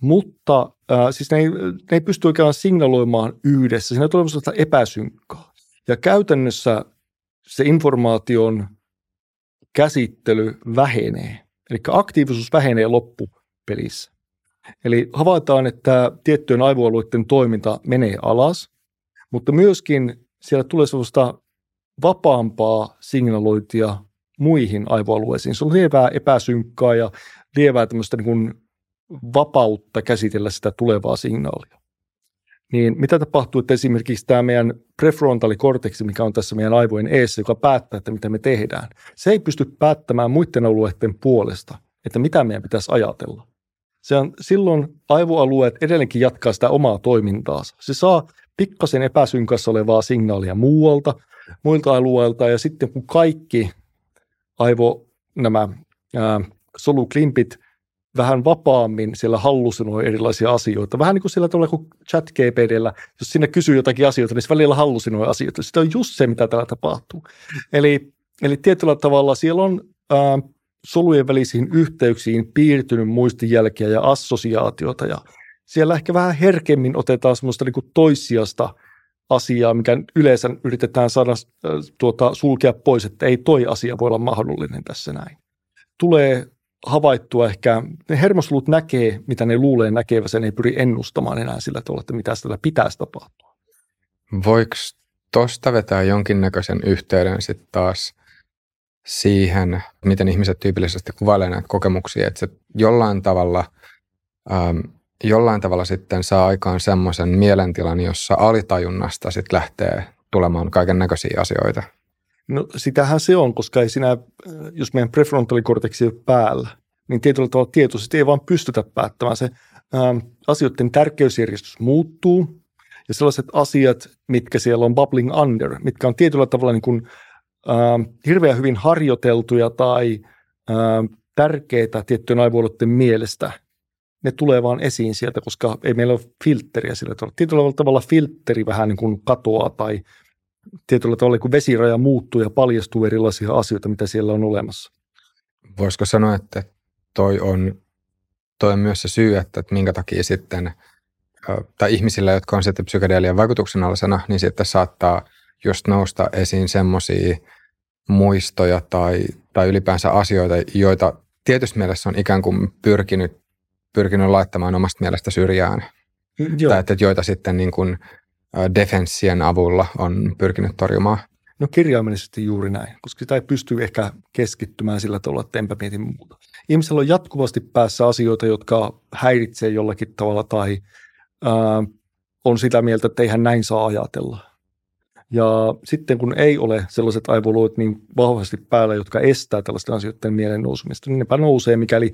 mutta äh, siis ne ei, ne ei pysty oikein signaloimaan yhdessä. Siinä tulee sellaista epäsynkkaa. Ja käytännössä se informaation käsittely vähenee. Eli aktiivisuus vähenee loppupelissä. Eli havaitaan, että tiettyjen aivoalueiden toiminta menee alas, mutta myöskin siellä tulee sellaista vapaampaa signalointia muihin aivoalueisiin. Se on lievää epäsynkkaa ja lievää tämmöistä niin kuin vapautta käsitellä sitä tulevaa signaalia. Niin mitä tapahtuu, että esimerkiksi tämä meidän prefrontalikorteksi, mikä on tässä meidän aivojen eessä, joka päättää, että mitä me tehdään, se ei pysty päättämään muiden alueiden puolesta, että mitä meidän pitäisi ajatella. Se on, silloin aivoalueet edelleenkin jatkaa sitä omaa toimintaansa. Se saa pikkasen epäsynkassa olevaa signaalia muualta, muilta alueilta, ja sitten kun kaikki aivo nämä ää, soluklimpit vähän vapaammin siellä hallusinoi erilaisia asioita. Vähän niin kuin sillä tavalla kuin chat GPDllä, jos sinne kysyy jotakin asioita, niin se välillä hallusinoi asioita. Sitä on just se, mitä täällä tapahtuu. Eli, eli tietyllä tavalla siellä on ää, solujen välisiin yhteyksiin piirtynyt muistijälkiä ja assosiaatiota ja siellä ehkä vähän herkemmin otetaan semmoista niin toissijasta asiaa, mikä yleensä yritetään saada äh, tuota, sulkea pois, että ei toi asia voi olla mahdollinen tässä näin. Tulee havaittua ehkä, ne hermosolut näkee, mitä ne luulee näkevänsä, ne ei pyri ennustamaan enää sillä tavalla, että mitä tällä pitäisi tapahtua. Voiko tuosta vetää jonkinnäköisen yhteyden sitten taas siihen, miten ihmiset tyypillisesti kuvailevat näitä kokemuksia, että se jollain tavalla, ähm, jollain tavalla sitten saa aikaan semmoisen mielentilan, jossa alitajunnasta sitten lähtee tulemaan kaiken näköisiä asioita – No sitähän se on, koska ei sinä, jos meidän prefrontalikorteksi päällä, niin tietyllä tavalla tietoisesti ei vaan pystytä päättämään. Se ää, asioiden tärkeysjärjestys muuttuu ja sellaiset asiat, mitkä siellä on bubbling under, mitkä on tietyllä tavalla niin kuin, ää, hirveän hyvin harjoiteltuja tai ää, tärkeitä tiettyjen aivoalueiden mielestä, ne tulee vaan esiin sieltä, koska ei meillä ole filtteriä sillä tavalla. Tietyllä tavalla filtteri vähän niin kuin katoaa tai tietyllä tavalla, kun vesiraja muuttuu ja paljastuu erilaisia asioita, mitä siellä on olemassa. Voisiko sanoa, että toi on, toi on myös se syy, että, että minkä takia sitten, tai ihmisillä, jotka on sitten psykedelian vaikutuksen alasena, niin sitten saattaa just nousta esiin semmoisia muistoja tai, tai ylipäänsä asioita, joita tietysti mielessä on ikään kuin pyrkinyt, pyrkinyt laittamaan omasta mielestä syrjään. Joo. Tai että joita sitten niin kuin defenssien avulla on pyrkinyt torjumaan? No kirjaimellisesti juuri näin, koska sitä ei pysty ehkä keskittymään sillä tavalla, että enpä mieti muuta. Ihmisellä on jatkuvasti päässä asioita, jotka häiritsee jollakin tavalla tai ää, on sitä mieltä, että eihän näin saa ajatella. Ja sitten kun ei ole sellaiset aivoluot niin vahvasti päällä, jotka estää tällaisten asioiden mielen nousumista, niin nepä nousee, mikäli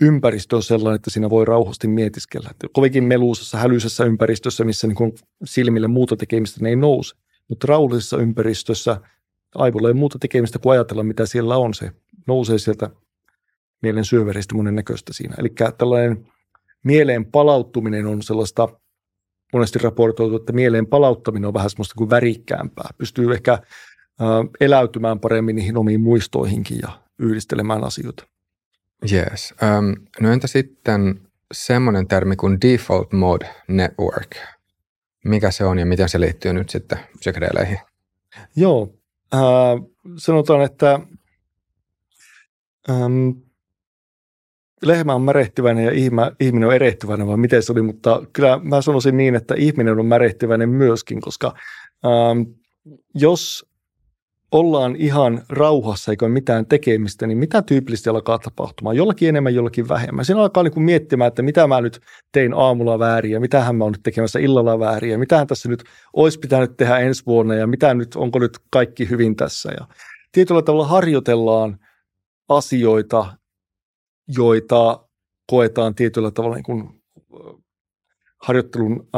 ympäristö on sellainen, että siinä voi rauhasti mietiskellä. Kovinkin meluisessa, hälyisessä ympäristössä, missä niin kuin silmille muuta tekemistä ne ei nouse. Mutta rauhallisessa ympäristössä aivolla ei muuta tekemistä kuin ajatella, mitä siellä on. Se nousee sieltä mielen syöväristä monen näköistä siinä. Eli tällainen mieleen palauttuminen on sellaista, monesti raportoitu, että mieleen palauttaminen on vähän semmoista kuin värikkäämpää. Pystyy ehkä äh, eläytymään paremmin niihin omiin muistoihinkin ja yhdistelemään asioita. Yes. Um, no entä sitten semmoinen termi kuin default mode network? Mikä se on ja miten se liittyy nyt sitten psykedeleihin? Joo, äh, sanotaan, että ähm, lehmä on märehtyväinen ja ihminen on erehtyväinen, vai miten se oli, mutta kyllä mä sanoisin niin, että ihminen on märehtyväinen myöskin, koska ähm, jos ollaan ihan rauhassa eikä ole mitään tekemistä, niin mitä tyypillisesti alkaa tapahtumaan? Jollakin enemmän, jollakin vähemmän. Siinä alkaa niin kuin miettimään, että mitä mä nyt tein aamulla väärin ja mitähän mä oon nyt tekemässä illalla väärin ja mitähän tässä nyt olisi pitänyt tehdä ensi vuonna ja mitä nyt, onko nyt kaikki hyvin tässä. Ja tietyllä tavalla harjoitellaan asioita, joita koetaan tietyllä tavalla niin kuin harjoittelun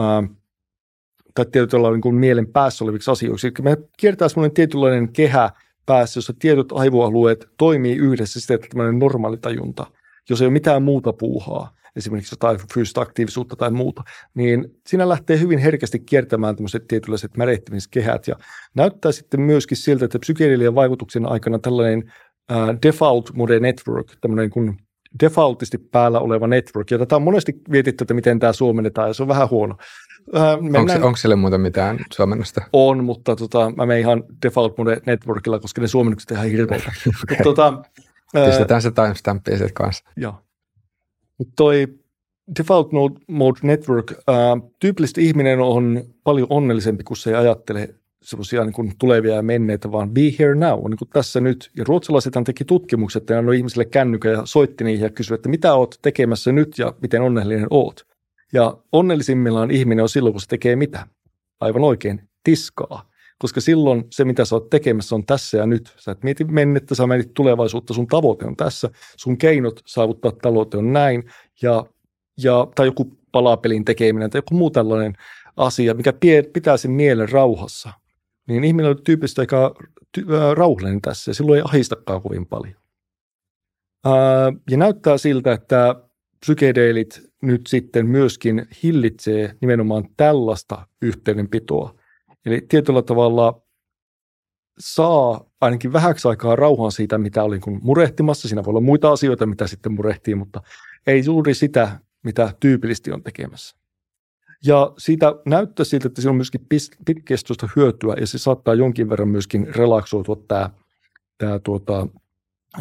tai tietyllä niin kuin mielen päässä oleviksi asioiksi. Eli me kiertää semmoinen tietynlainen kehä päässä, jossa tietyt aivoalueet toimii yhdessä siten, että tämmöinen normaali tajunta, jos ei ole mitään muuta puuhaa, esimerkiksi jotain fyysistä aktiivisuutta tai muuta, niin siinä lähtee hyvin herkästi kiertämään tämmöiset tietynlaiset märehtimiskehät ja näyttää sitten myöskin siltä, että psykedelian vaikutuksen aikana tällainen uh, default mode network, tämmöinen kuin defaultisti päällä oleva network, ja tätä on monesti mietitty, että miten tämä suomennetaan, ja se on vähän huono. Äh, mennään... onko, sille muuta mitään suomennosta? On, mutta tota, mä menen ihan default mode networkilla, koska ne suomennukset ihan hirveitä. tota, Pistetään se timestampia sitten kanssa. Joo. Mutta toi default mode network, äh, tyypillisesti ihminen on paljon onnellisempi, kun se ei ajattele semmoisia niin tulevia ja menneitä, vaan be here now, niin kuin tässä nyt. Ja ruotsalaiset teki tutkimukset ja annoi ihmisille kännykö ja soitti niihin ja kysyi, että mitä oot tekemässä nyt ja miten onnellinen oot. Ja onnellisimmillaan ihminen on silloin, kun se tekee mitä? Aivan oikein, tiskaa. Koska silloin se, mitä sä oot tekemässä, on tässä ja nyt. Sä et mieti mennettä, sä mietit tulevaisuutta, sun tavoite on tässä. Sun keinot saavuttaa tavoite on näin. Ja, ja, tai joku palapelin tekeminen tai joku muu tällainen asia, mikä pitää sen mielen rauhassa. Niin ihminen on tyypillisesti aika rauhallinen tässä ja silloin ei ahistakaan kovin paljon. Ää, ja näyttää siltä, että psykedeelit nyt sitten myöskin hillitsee nimenomaan tällaista yhteydenpitoa. Eli tietyllä tavalla saa ainakin vähäksi aikaa rauhan siitä, mitä oli kun murehtimassa. Siinä voi olla muita asioita, mitä sitten murehtii, mutta ei juuri sitä, mitä tyypillisesti on tekemässä. Ja siitä näyttää siltä, että siinä on myöskin pitkäkestoista hyötyä ja se saattaa jonkin verran myöskin relaksoitua tämä, tämä tuota,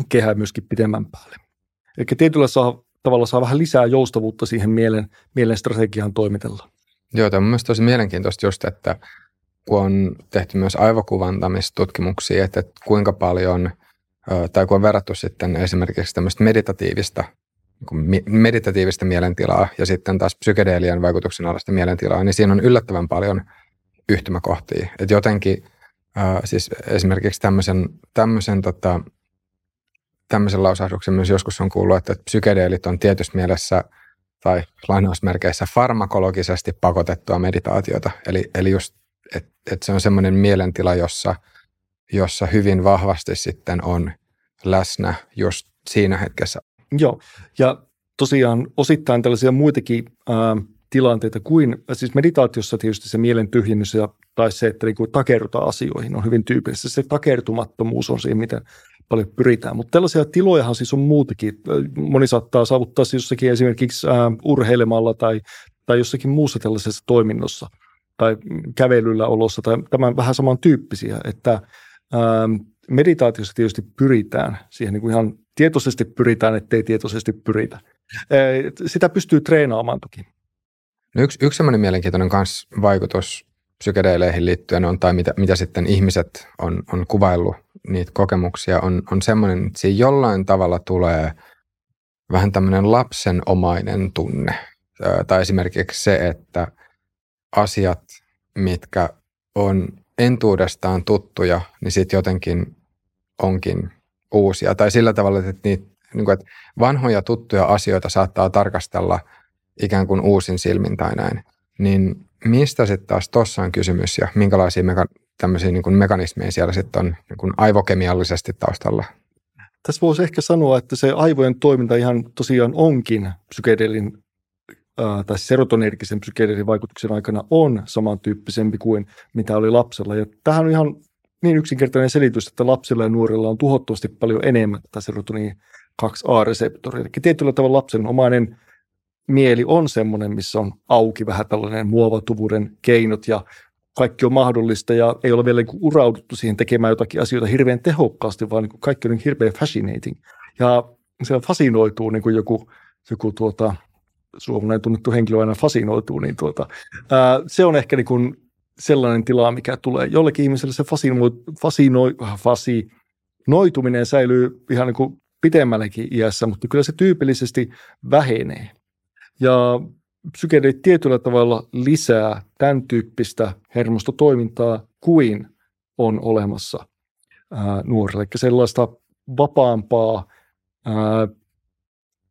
kehä myöskin pidemmän päälle. Eli tietyllä saa tavalla saa vähän lisää joustavuutta siihen mielen, mielen strategiaan toimitella. Joo, tämä on mielestäni tosi mielenkiintoista just, että kun on tehty myös aivokuvantamistutkimuksia, että, kuinka paljon, tai kun on verrattu sitten esimerkiksi tämmöistä meditatiivista, niin meditatiivista mielentilaa ja sitten taas psykedeelian vaikutuksen alaista mielentilaa, niin siinä on yllättävän paljon yhtymäkohtia. Että jotenkin siis esimerkiksi tämmöisen, tämmöisen tota, tämmöisen lausahduksen myös joskus on kuullut, että psykedeelit on tietyssä mielessä tai lainausmerkeissä farmakologisesti pakotettua meditaatiota. Eli, eli just, että et se on semmoinen mielentila, jossa, jossa hyvin vahvasti sitten on läsnä just siinä hetkessä. Joo, ja tosiaan osittain tällaisia muitakin ää, tilanteita kuin, siis meditaatiossa tietysti se mielen tyhjennys ja, tai se, että niin kuin takerrutaan asioihin on hyvin tyypillistä. Se takertumattomuus on siinä, miten paljon pyritään. Mutta tällaisia tilojahan siis on muutakin. Moni saattaa saavuttaa siis jossakin esimerkiksi ää, urheilemalla tai, tai jossakin muussa tällaisessa toiminnossa tai kävelyllä olossa tai tämän vähän samantyyppisiä, että ää, meditaatiossa tietysti pyritään siihen niin kuin ihan tietoisesti pyritään, ettei tietoisesti pyritä. Sitä pystyy treenaamaan toki. No yksi, yksi sellainen mielenkiintoinen kans vaikutus psykedeeleihin liittyen on, tai mitä, mitä sitten ihmiset on, on kuvaillut niitä kokemuksia, on, on semmoinen, että siinä jollain tavalla tulee vähän tämmöinen lapsenomainen tunne. Tai esimerkiksi se, että asiat, mitkä on entuudestaan tuttuja, niin sitten jotenkin onkin uusia. Tai sillä tavalla, että, niitä, niin kuin, että vanhoja tuttuja asioita saattaa tarkastella ikään kuin uusin silmin tai näin. Niin mistä sitten taas tuossa on kysymys ja minkälaisia meka- tämmöisiä niin mekanismeja siellä sitten on niin kuin aivokemiallisesti taustalla? Tässä voisi ehkä sanoa, että se aivojen toiminta ihan tosiaan onkin psykedelin tai serotonergisen psykedelin vaikutuksen aikana on samantyyppisempi kuin mitä oli lapsella. Ja tähän on ihan niin yksinkertainen selitys, että lapsilla ja nuorilla on tuhottavasti paljon enemmän tätä serotonin 2A-reseptoria. Eli tietyllä tavalla lapsen omainen mieli on semmoinen, missä on auki vähän tällainen muovautuvuuden keinot ja kaikki on mahdollista ja ei ole vielä niin urauduttu siihen tekemään jotakin asioita hirveän tehokkaasti, vaan niin kaikki on niin hirveän fascinating. Ja se fasinoituu niin kuin joku, joku tuota, suomalainen tunnettu henkilö aina fasinoituu, niin tuota, ää, se on ehkä niin kuin sellainen tila, mikä tulee. Jollekin ihmiselle se fasino, fasino, fasinoituminen säilyy ihan niin kuin pitemmällekin iässä, mutta kyllä se tyypillisesti vähenee. Ja psykedelit tietyllä tavalla lisää tämän tyyppistä hermostotoimintaa kuin on olemassa ää, nuorille. Eli sellaista vapaampaa ää,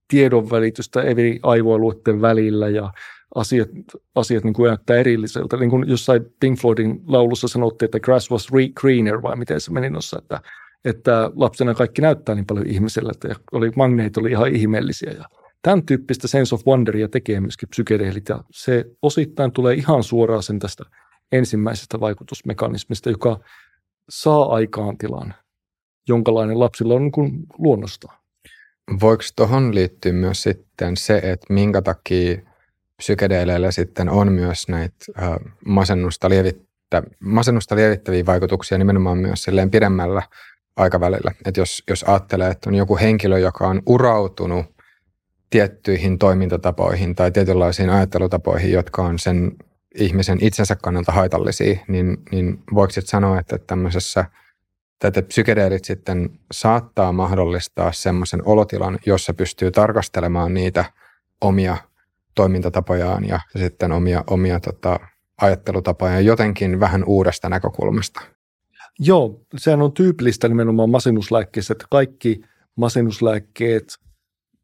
tiedonvälitystä eri aivoalueiden välillä ja asiat, asiat niin kuin näyttää erilliseltä. Niin kuin jossain Pink Floydin laulussa sanottiin, että grass was greener, vai miten se meni noissa, että, että lapsena kaikki näyttää niin paljon ihmiselle, että oli, magneet oli ihan ihmeellisiä. Ja tämän tyyppistä sense of wonderia tekee myöskin psykedeelit, ja se osittain tulee ihan suoraan sen tästä ensimmäisestä vaikutusmekanismista, joka saa aikaan tilan, jonkalainen lapsilla on niin luonnostaan. Voiko tuohon liittyä myös sitten se, että minkä takia psykedeleillä sitten on myös näitä äh, masennusta, lievittä, masennusta lievittäviä vaikutuksia nimenomaan myös silleen pidemmällä aikavälillä. Että jos, jos ajattelee, että on joku henkilö, joka on urautunut tiettyihin toimintatapoihin tai tietynlaisiin ajattelutapoihin, jotka on sen ihmisen itsensä kannalta haitallisia, niin, niin voiko sitten sanoa, että tämmöisessä tätä psykedeelit sitten saattaa mahdollistaa semmoisen olotilan, jossa pystyy tarkastelemaan niitä omia toimintatapojaan ja sitten omia, omia tota, ajattelutapojaan jotenkin vähän uudesta näkökulmasta. Joo, sehän on tyypillistä nimenomaan masennuslääkkeissä, että kaikki masennuslääkkeet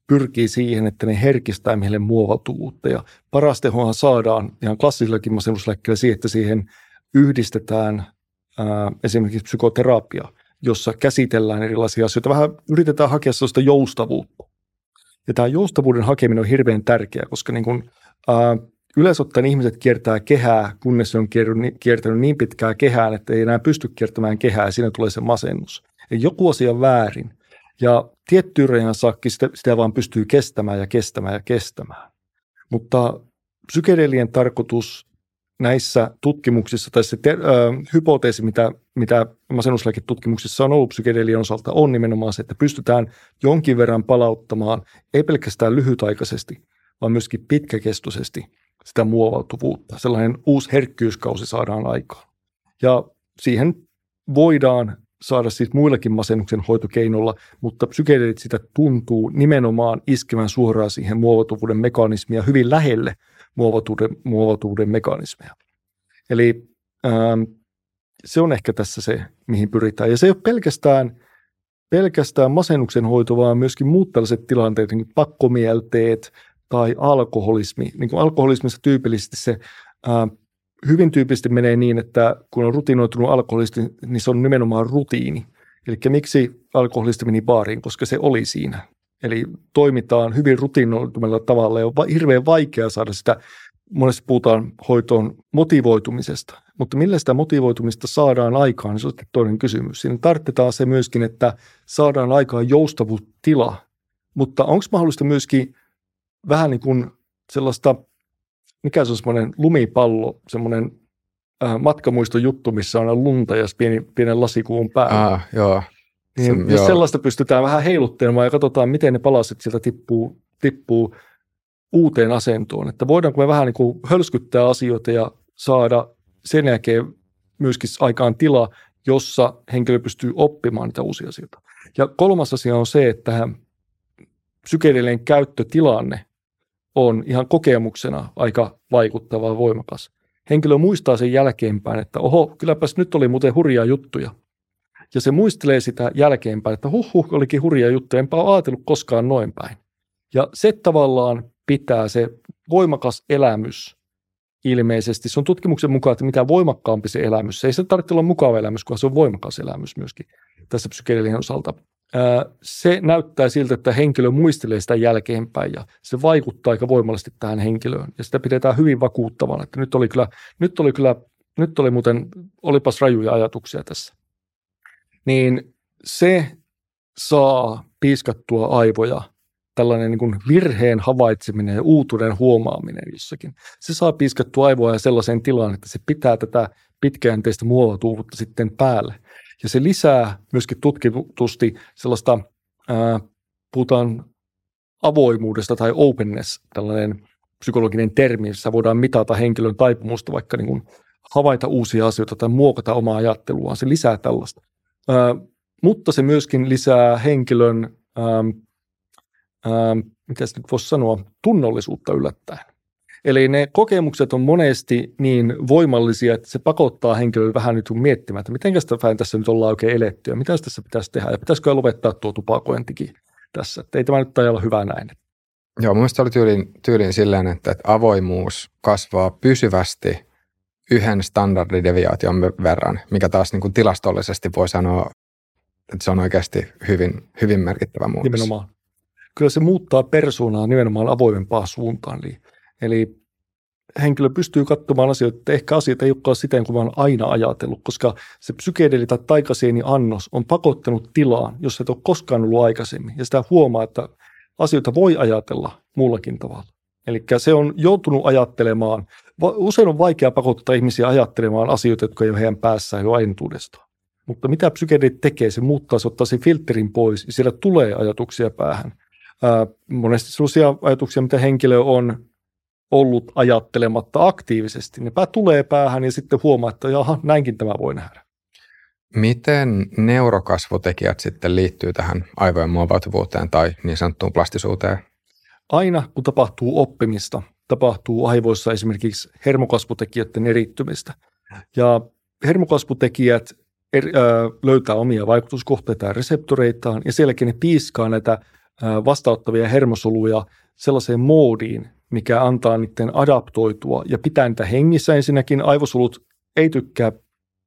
pyrkii siihen, että ne herkistää meille muovautuvuutta. Ja paras tehohan saadaan ihan klassisillakin masennuslääkkeillä siihen, että siihen yhdistetään ää, esimerkiksi psykoterapia, jossa käsitellään erilaisia asioita. Vähän yritetään hakea sellaista joustavuutta. Ja tämä joustavuuden hakeminen on hirveän tärkeää, koska niin kun, ää, yleensä ottaen ihmiset kiertää kehää, kunnes se on kiertänyt niin pitkää kehään, että ei enää pysty kiertämään kehää ja siinä tulee se masennus. Eli joku asia väärin. Ja tiettyyn rajan saakka sitä, sitä vaan pystyy kestämään ja kestämään ja kestämään. Mutta psykedelien tarkoitus näissä tutkimuksissa, tai se ter- äh, hypoteesi, mitä, mitä masennuslääketutkimuksissa on ollut psykedelien osalta, on nimenomaan se, että pystytään jonkin verran palauttamaan, ei pelkästään lyhytaikaisesti, vaan myöskin pitkäkestoisesti sitä muovautuvuutta. Sellainen uusi herkkyyskausi saadaan aikaan. Ja siihen voidaan saada siis muillakin masennuksen hoitokeinolla, mutta psykedelit sitä tuntuu nimenomaan iskevän suoraan siihen muovautuvuuden mekanismia hyvin lähelle muovautuvuuden, muovautuvuuden mekanismeja. Eli ähm, se on ehkä tässä se, mihin pyritään. Ja se ei ole pelkästään, pelkästään masennuksen hoito, vaan myöskin muut tällaiset tilanteet, niin kuin pakkomielteet tai alkoholismi. Niin kuin alkoholismissa tyypillisesti se äh, hyvin tyypillisesti menee niin, että kun on rutinoitunut alkoholisti, niin se on nimenomaan rutiini. Eli miksi alkoholisti meni baariin? Koska se oli siinä. Eli toimitaan hyvin rutinoitumalla tavalla ja on hirveän vaikea saada sitä, monesti puhutaan hoitoon motivoitumisesta. Mutta millä sitä motivoitumista saadaan aikaan, niin se on toinen kysymys. Siinä tarvitaan se myöskin, että saadaan aikaan joustavuustila. Mutta onko mahdollista myöskin vähän niin kuin sellaista mikä se on semmoinen lumipallo, semmoinen äh, matkamuistojuttu, missä on lunta ja pieni, pienen lasikuun päällä. Ah, joo. Niin, se, jos joo. sellaista pystytään vähän heiluttelemaan ja katsotaan, miten ne palaset sieltä tippuu, tippuu uuteen asentoon. Että voidaanko me vähän niin kuin hölskyttää asioita ja saada sen jälkeen myöskin aikaan tila, jossa henkilö pystyy oppimaan niitä uusia asioita. Ja kolmas asia on se, että psykedelien käyttötilanne on ihan kokemuksena aika vaikuttava voimakas. Henkilö muistaa sen jälkeenpäin, että oho, kylläpäs nyt oli muuten hurjaa juttuja. Ja se muistelee sitä jälkeenpäin, että huh, huh olikin hurjaa juttuja, enpä ole ajatellut koskaan noin päin. Ja se tavallaan pitää se voimakas elämys ilmeisesti. Se on tutkimuksen mukaan, että mitä voimakkaampi se elämys, se ei se tarvitse olla mukava elämys, kun se on voimakas elämys myöskin tässä psykedelien osalta se näyttää siltä, että henkilö muistelee sitä jälkeenpäin ja se vaikuttaa aika voimallisesti tähän henkilöön ja sitä pidetään hyvin vakuuttavana, että nyt oli kyllä, nyt oli kyllä, nyt oli muuten, olipas rajuja ajatuksia tässä. Niin se saa piiskattua aivoja, tällainen niin kuin virheen havaitseminen ja uutuuden huomaaminen jossakin. Se saa piiskattua aivoja sellaiseen tilaan, että se pitää tätä pitkäjänteistä muovautuvuutta sitten päälle. Ja se lisää myöskin tutkitusti sellaista, ää, puhutaan avoimuudesta tai openness, tällainen psykologinen termi, jossa voidaan mitata henkilön taipumusta vaikka niin kuin havaita uusia asioita tai muokata omaa ajatteluaan. Se lisää tällaista. Ää, mutta se myöskin lisää henkilön, ää, ää, mitä nyt voisi sanoa, tunnollisuutta yllättäen. Eli ne kokemukset on monesti niin voimallisia, että se pakottaa henkilöä vähän nyt miettimään, että miten sitä tässä nyt ollaan oikein eletty ja mitä tässä pitäisi tehdä ja pitäisikö lopettaa tuo tupakointikin tässä. Että ei tämä nyt olla hyvä näin. Joo, mun oli tyyliin, tyyliin silleen, että, että avoimuus kasvaa pysyvästi yhden standardideviaation verran, mikä taas niin kuin tilastollisesti voi sanoa, että se on oikeasti hyvin, hyvin merkittävä muutos. Nimenomaan. Kyllä se muuttaa persoonaa nimenomaan avoimempaan suuntaan. Eli, eli henkilö pystyy katsomaan asioita, että ehkä asiat ei olekaan siten kuin mä olen aina ajatellut, koska se psykedeli tai taikasieni annos on pakottanut tilaan, jos et ole koskaan ollut aikaisemmin. Ja sitä huomaa, että asioita voi ajatella muullakin tavalla. Eli se on joutunut ajattelemaan, usein on vaikea pakottaa ihmisiä ajattelemaan asioita, jotka ei ole heidän päässään jo ainutuudestaan. Mutta mitä psykedelit tekee, se muuttaa, se ottaa sen filterin pois ja siellä tulee ajatuksia päähän. Ää, monesti sellaisia ajatuksia, mitä henkilö on ollut ajattelematta aktiivisesti. Ne pää tulee päähän ja sitten huomaa, että jaha, näinkin tämä voi nähdä. Miten neurokasvutekijät sitten liittyy tähän aivojen muovautuvuuteen tai niin sanottuun plastisuuteen? Aina kun tapahtuu oppimista, tapahtuu aivoissa esimerkiksi hermokasvutekijöiden erittymistä. Ja hermokasvutekijät er, äh, löytää omia vaikutuskohteita ja reseptoreitaan ja sielläkin ne piiskaa näitä vastauttavia hermosoluja sellaiseen moodiin, mikä antaa niiden adaptoitua ja pitää niitä hengissä ensinnäkin. Aivosolut ei tykkää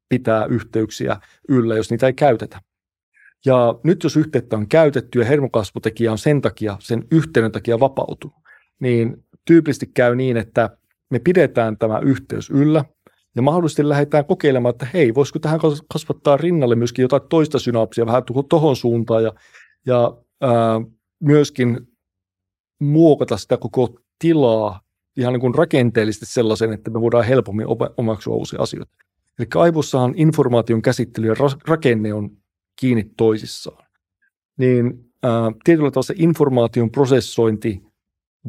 pitää yhteyksiä yllä, jos niitä ei käytetä. Ja nyt jos yhteyttä on käytetty ja hermokasvutekijä on sen takia, sen yhteyden takia vapautunut, niin tyypillisesti käy niin, että me pidetään tämä yhteys yllä ja mahdollisesti lähdetään kokeilemaan, että hei, voisiko tähän kasvattaa rinnalle myöskin jotain toista synapsia vähän tuohon suuntaan ja, ja ää, myöskin muokata sitä koko tilaa ihan niin kuin rakenteellisesti sellaisen, että me voidaan helpommin omaksua uusia asioita. Eli aivossahan informaation käsittely ja rakenne on kiinni toisissaan. Niin ää, tietyllä tavalla se informaation prosessointi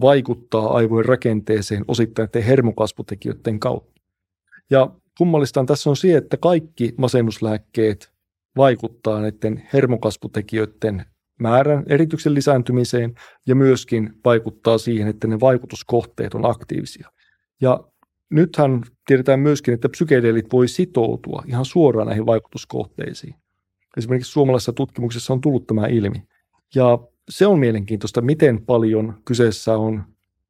vaikuttaa aivojen rakenteeseen osittain hermokasvutekijöiden kautta. Ja kummallista tässä on se, että kaikki masennuslääkkeet vaikuttaa näiden hermokasvutekijöiden määrän erityksen lisääntymiseen ja myöskin vaikuttaa siihen, että ne vaikutuskohteet on aktiivisia. Ja nythän tiedetään myöskin, että psykedeelit voi sitoutua ihan suoraan näihin vaikutuskohteisiin. Esimerkiksi suomalaisessa tutkimuksessa on tullut tämä ilmi. Ja se on mielenkiintoista, miten paljon kyseessä on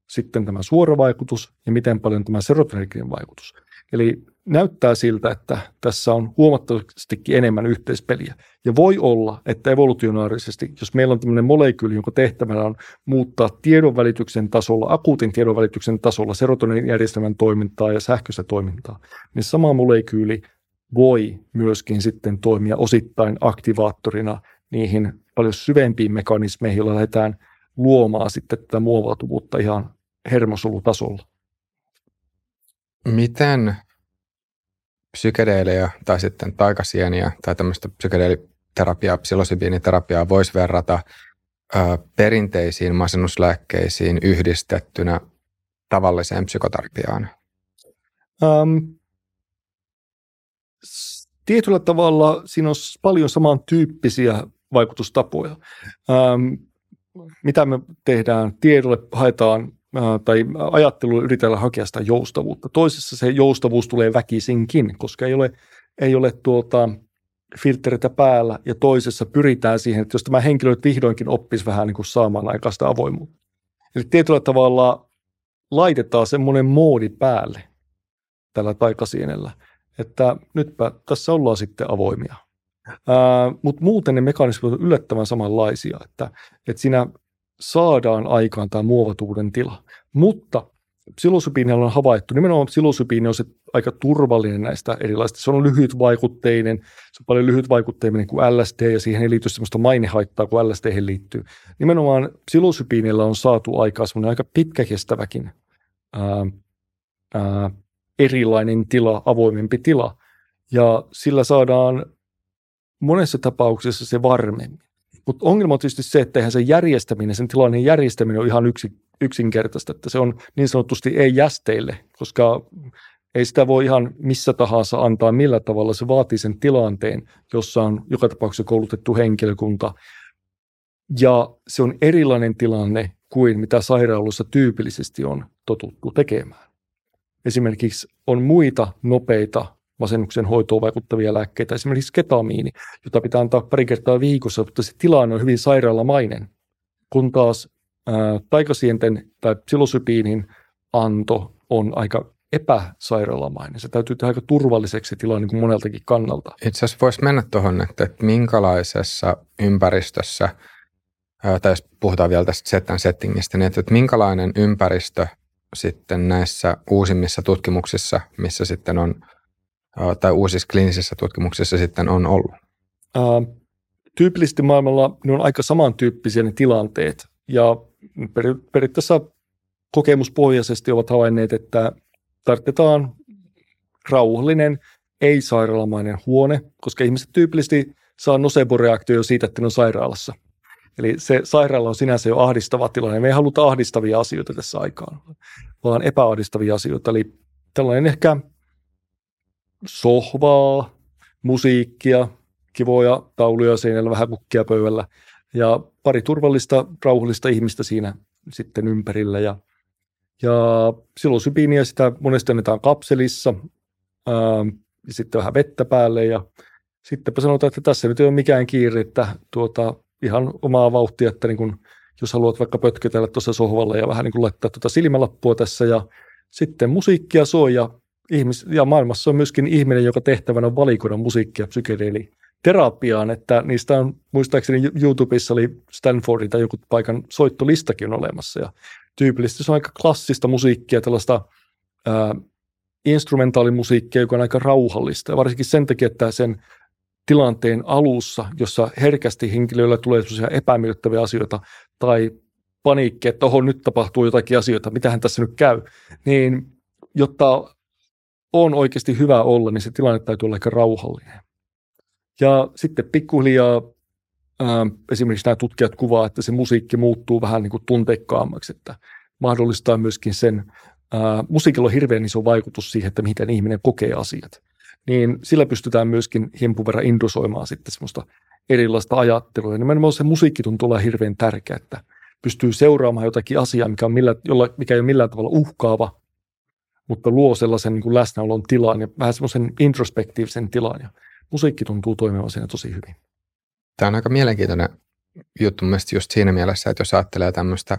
sitten tämä suora vaikutus ja miten paljon tämä serotonerginen vaikutus. Eli näyttää siltä, että tässä on huomattavastikin enemmän yhteispeliä. Ja voi olla, että evolutionaarisesti, jos meillä on tämmöinen molekyyli, jonka tehtävänä on muuttaa tiedonvälityksen tasolla, akuutin tiedonvälityksen tasolla serotonin järjestelmän toimintaa ja sähköistä toimintaa, niin sama molekyyli voi myöskin sitten toimia osittain aktivaattorina niihin paljon syvempiin mekanismeihin, joilla lähdetään luomaan sitten tätä muovautuvuutta ihan hermosolutasolla. Miten psykedeelejä tai sitten taikasieniä tai tämmöistä psykedeeliterapiaa, psilosybiiniterapiaa voisi verrata ö, perinteisiin masennuslääkkeisiin yhdistettynä tavalliseen psykoterapiaan? Um, tietyllä tavalla siinä on paljon samantyyppisiä vaikutustapoja. Um, mitä me tehdään? Tiedolle haetaan tai ajattelu yritetään hakea sitä joustavuutta. Toisessa se joustavuus tulee väkisinkin, koska ei ole, ei ole tuota, filtreitä päällä, ja toisessa pyritään siihen, että jos tämä henkilö vihdoinkin oppisi vähän niin kuin saamaan aikaista avoimuutta. Eli tietyllä tavalla laitetaan semmoinen moodi päälle tällä taikasienellä, että nytpä tässä ollaan sitten avoimia. Mutta muuten ne mekanismit ovat yllättävän samanlaisia, että, että siinä saadaan aikaan tämä muovatuuden tila. Mutta psilosybiinilla on havaittu, nimenomaan psilosybiini on se aika turvallinen näistä erilaisista. Se on lyhytvaikutteinen, se on paljon lyhytvaikutteinen kuin LSD ja siihen ei liity sellaista mainehaittaa kuin LSD liittyy. Nimenomaan psilosybiinillä on saatu aikaa semmoinen aika pitkäkestäväkin ää, ää, erilainen tila, avoimempi tila. Ja sillä saadaan monessa tapauksessa se varmemmin. Mutta ongelma on tietysti se, että eihän se järjestäminen, sen tilanne järjestäminen on ihan yksi, yksinkertaista, että se on niin sanotusti ei jästeille, koska Ei sitä voi ihan missä tahansa antaa millä tavalla. Se vaatii sen tilanteen, jossa on joka tapauksessa koulutettu henkilökunta. Ja se on erilainen tilanne kuin mitä sairaaloissa tyypillisesti on totuttu tekemään. Esimerkiksi on muita nopeita masennuksen hoitoon vaikuttavia lääkkeitä, esimerkiksi ketamiini, jota pitää antaa pari kertaa viikossa, mutta se tilanne on hyvin sairaalamainen. Kun taas ää, taikasienten tai psilosybiinin anto on aika epäsairaalamainen. Se täytyy tehdä aika turvalliseksi tilanne niin moneltakin kannalta. Itse asiassa voisi mennä tuohon, että, että minkälaisessa ympäristössä, tai jos puhutaan vielä tästä setan settingistä, niin että, että minkälainen ympäristö sitten näissä uusimmissa tutkimuksissa, missä sitten on, tai uusissa kliinisissä tutkimuksissa sitten on ollut? Ää, tyypillisesti maailmalla ne on aika samantyyppisiä ne tilanteet, ja per, periaatteessa kokemuspohjaisesti ovat havainneet, että tarvitaan rauhallinen, ei-sairaalamainen huone, koska ihmiset tyypillisesti saa nocebo-reaktio jo siitä, että ne on sairaalassa. Eli se sairaala on sinänsä jo ahdistava tilanne. Me ei haluta ahdistavia asioita tässä aikaan, vaan epäahdistavia asioita. Eli tällainen ehkä sohvaa, musiikkia, kivoja tauluja seinällä, vähän kukkia pöydällä ja pari turvallista, rauhallista ihmistä siinä sitten ympärillä. Ja ja psilosybiiniä sitä monesti annetaan kapselissa ää, ja sitten vähän vettä päälle ja sittenpä sanotaan, että tässä nyt ei ole mikään kiire, että tuota, ihan omaa vauhtia, että niin kun, jos haluat vaikka pötkötellä tuossa sohvalla ja vähän niin kuin laittaa tuota silmälappua tässä ja sitten musiikkia soi ja, ihmis, ja maailmassa on myöskin ihminen, joka tehtävänä on valikoida musiikkia psykedeeli terapiaan, että niistä on muistaakseni YouTubessa oli Stanfordin tai joku paikan soittolistakin on olemassa ja tyypillisesti se on aika klassista musiikkia, tällaista ää, instrumentaalimusiikkia, joka on aika rauhallista. Ja varsinkin sen takia, että sen tilanteen alussa, jossa herkästi henkilöillä tulee sellaisia epämiellyttäviä asioita tai paniikki, että oho, nyt tapahtuu jotakin asioita, mitähän tässä nyt käy, niin jotta on oikeasti hyvä olla, niin se tilanne täytyy olla aika rauhallinen. Ja sitten pikkuhiljaa Ähm, esimerkiksi nämä tutkijat kuvaa, että se musiikki muuttuu vähän niin kuin tunteikkaammaksi, että mahdollistaa myöskin sen, ää, musiikilla on hirveän iso vaikutus siihen, että miten ihminen kokee asiat. Niin sillä pystytään myöskin himpun verran indusoimaan sitten semmoista erilaista ajattelua. Ja nimenomaan se musiikki tuntuu olla hirveän tärkeä, että pystyy seuraamaan jotakin asiaa, mikä, on millä, jolla, mikä ei ole millään tavalla uhkaava, mutta luo sellaisen niin kuin läsnäolon tilan ja vähän semmoisen introspektiivisen tilan. Ja musiikki tuntuu toimivan siinä tosi hyvin. Tämä on aika mielenkiintoinen juttu mielestäni just siinä mielessä, että jos ajattelee tämmöistä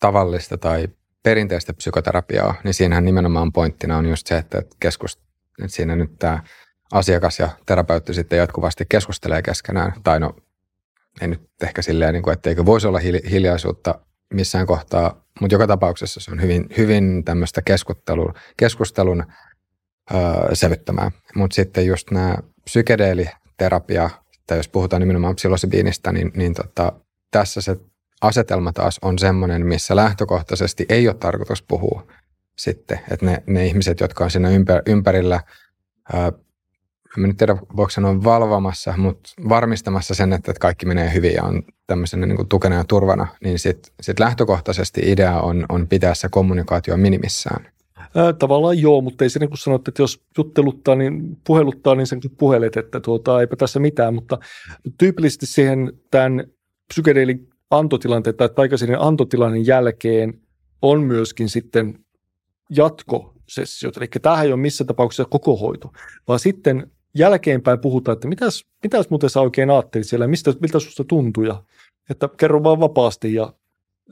tavallista tai perinteistä psykoterapiaa, niin siinähän nimenomaan pointtina on just se, että, keskust, että siinä nyt tämä asiakas ja terapeutti sitten jatkuvasti keskustelee keskenään, tai no ei nyt ehkä silleen, niin kuin, etteikö voisi olla hiljaisuutta missään kohtaa, mutta joka tapauksessa se on hyvin, hyvin tämmöistä keskustelun, keskustelun öö, sevyttämää. Mutta sitten just nämä psykedeeliterapia että jos puhutaan nimenomaan psilosibiinistä, niin, niin tota, tässä se asetelma taas on semmoinen, missä lähtökohtaisesti ei ole tarkoitus puhua sitten, että ne, ne ihmiset, jotka on siinä ympärillä, ää, en nyt tiedä, voiko sanoa valvomassa, mutta varmistamassa sen, että, kaikki menee hyvin ja on tämmöisenä niin tukena ja turvana, niin sitten sit lähtökohtaisesti idea on, on pitää se kommunikaatio minimissään. Ää, tavallaan joo, mutta ei se niin kuin sanot, että jos jutteluttaa, niin puheluttaa, niin sen puhelet, että tuota, eipä tässä mitään, mutta tyypillisesti siihen tämän psykedeelin antotilanteen tai taikaisen antotilanteen jälkeen on myöskin sitten jatkosessiot. Eli tämähän ei ole missä tapauksessa koko hoito, vaan sitten jälkeenpäin puhutaan, että mitäs, mitäs muuten sä oikein ajattelit siellä, mistä, miltä susta tuntui, ja että kerro vaan vapaasti ja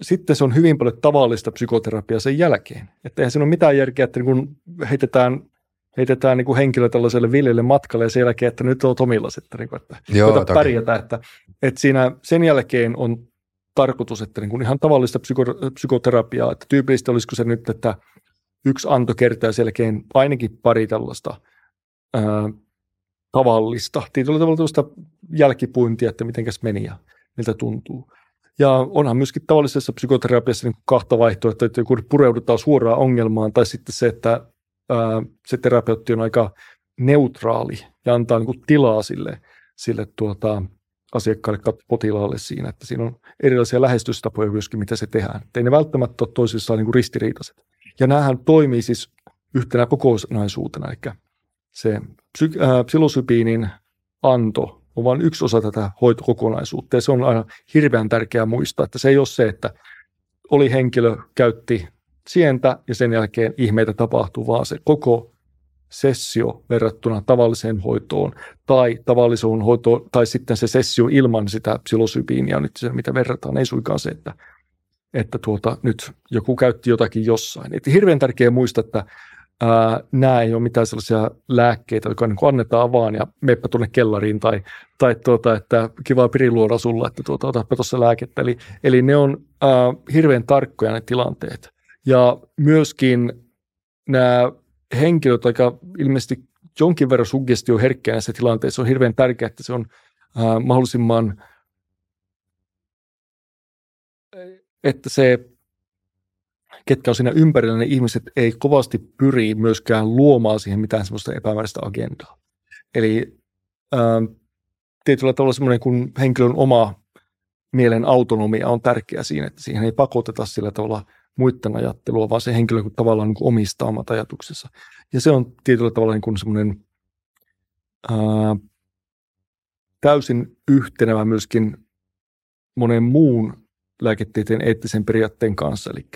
sitten se on hyvin paljon tavallista psykoterapiaa sen jälkeen. Että eihän siinä ole mitään järkeä, että niin kun heitetään, heitetään niin kuin henkilö tällaiselle viljelle matkalle ja sen jälkeen, että nyt on omillas, että, niin kuin, että Joo, pärjätä. Että, että siinä sen jälkeen on tarkoitus, että niin kuin ihan tavallista psyko, psykoterapiaa, että tyypillistä olisiko se nyt, että yksi anto kertaa sen jälkeen ainakin pari tällaista ää, tavallista, tietyllä tavalla tällaista jälkipuintia, että mitenkäs meni ja miltä tuntuu. Ja onhan myöskin tavallisessa psykoterapiassa niin kahta vaihtoehtoa, että kun pureudutaan suoraan ongelmaan, tai sitten se, että ää, se terapeutti on aika neutraali ja antaa niin kuin tilaa sille, sille tuota, asiakkaalle potilaalle siinä, että siinä on erilaisia lähestystapoja myöskin, mitä se tehdään. Ei ne välttämättä ole toisissaan niin kuin ristiriitaiset. Ja näähän toimii siis yhtenä kokonaisuutena. Eli se psy- äh, psilosybiinin anto on vain yksi osa tätä hoitokokonaisuutta ja se on aina hirveän tärkeää muistaa, että se ei ole se, että oli henkilö, käytti sientä ja sen jälkeen ihmeitä tapahtuu, vaan se koko sessio verrattuna tavalliseen hoitoon tai tavalliseen hoitoon tai sitten se sessio ilman sitä psilosybiinia, nyt se mitä verrataan, ei suinkaan se, että, että tuota, nyt joku käytti jotakin jossain. Et hirveän tärkeää muistaa, että ää, nämä ei ole mitään sellaisia lääkkeitä, jotka niin annetaan vaan ja meppä tuonne kellariin tai, tai tuota, että kiva piriluoda sulla, että tuota, otapa tuossa lääkettä. Eli, eli ne on ää, hirveän tarkkoja ne tilanteet. Ja myöskin nämä henkilöt aika ilmeisesti jonkin verran herkkiä näissä tilanteissa. On hirveän tärkeää, että se on ää, mahdollisimman, että se, ketkä on siinä ympärillä, ne ihmiset ei kovasti pyri myöskään luomaan siihen mitään semmoista epämääräistä agendaa. Eli ää, tietyllä tavalla semmoinen, kun henkilön oma mielen autonomia on tärkeä siinä, että siihen ei pakoteta sillä tavalla – muiden ajattelua, vaan se henkilö kun tavallaan niin kuin omistaa omat ajatuksensa. Ja se on tietyllä tavalla niin kuin semmoinen ää, täysin yhtenevä myöskin monen muun lääketieteen eettisen periaatteen kanssa. Eli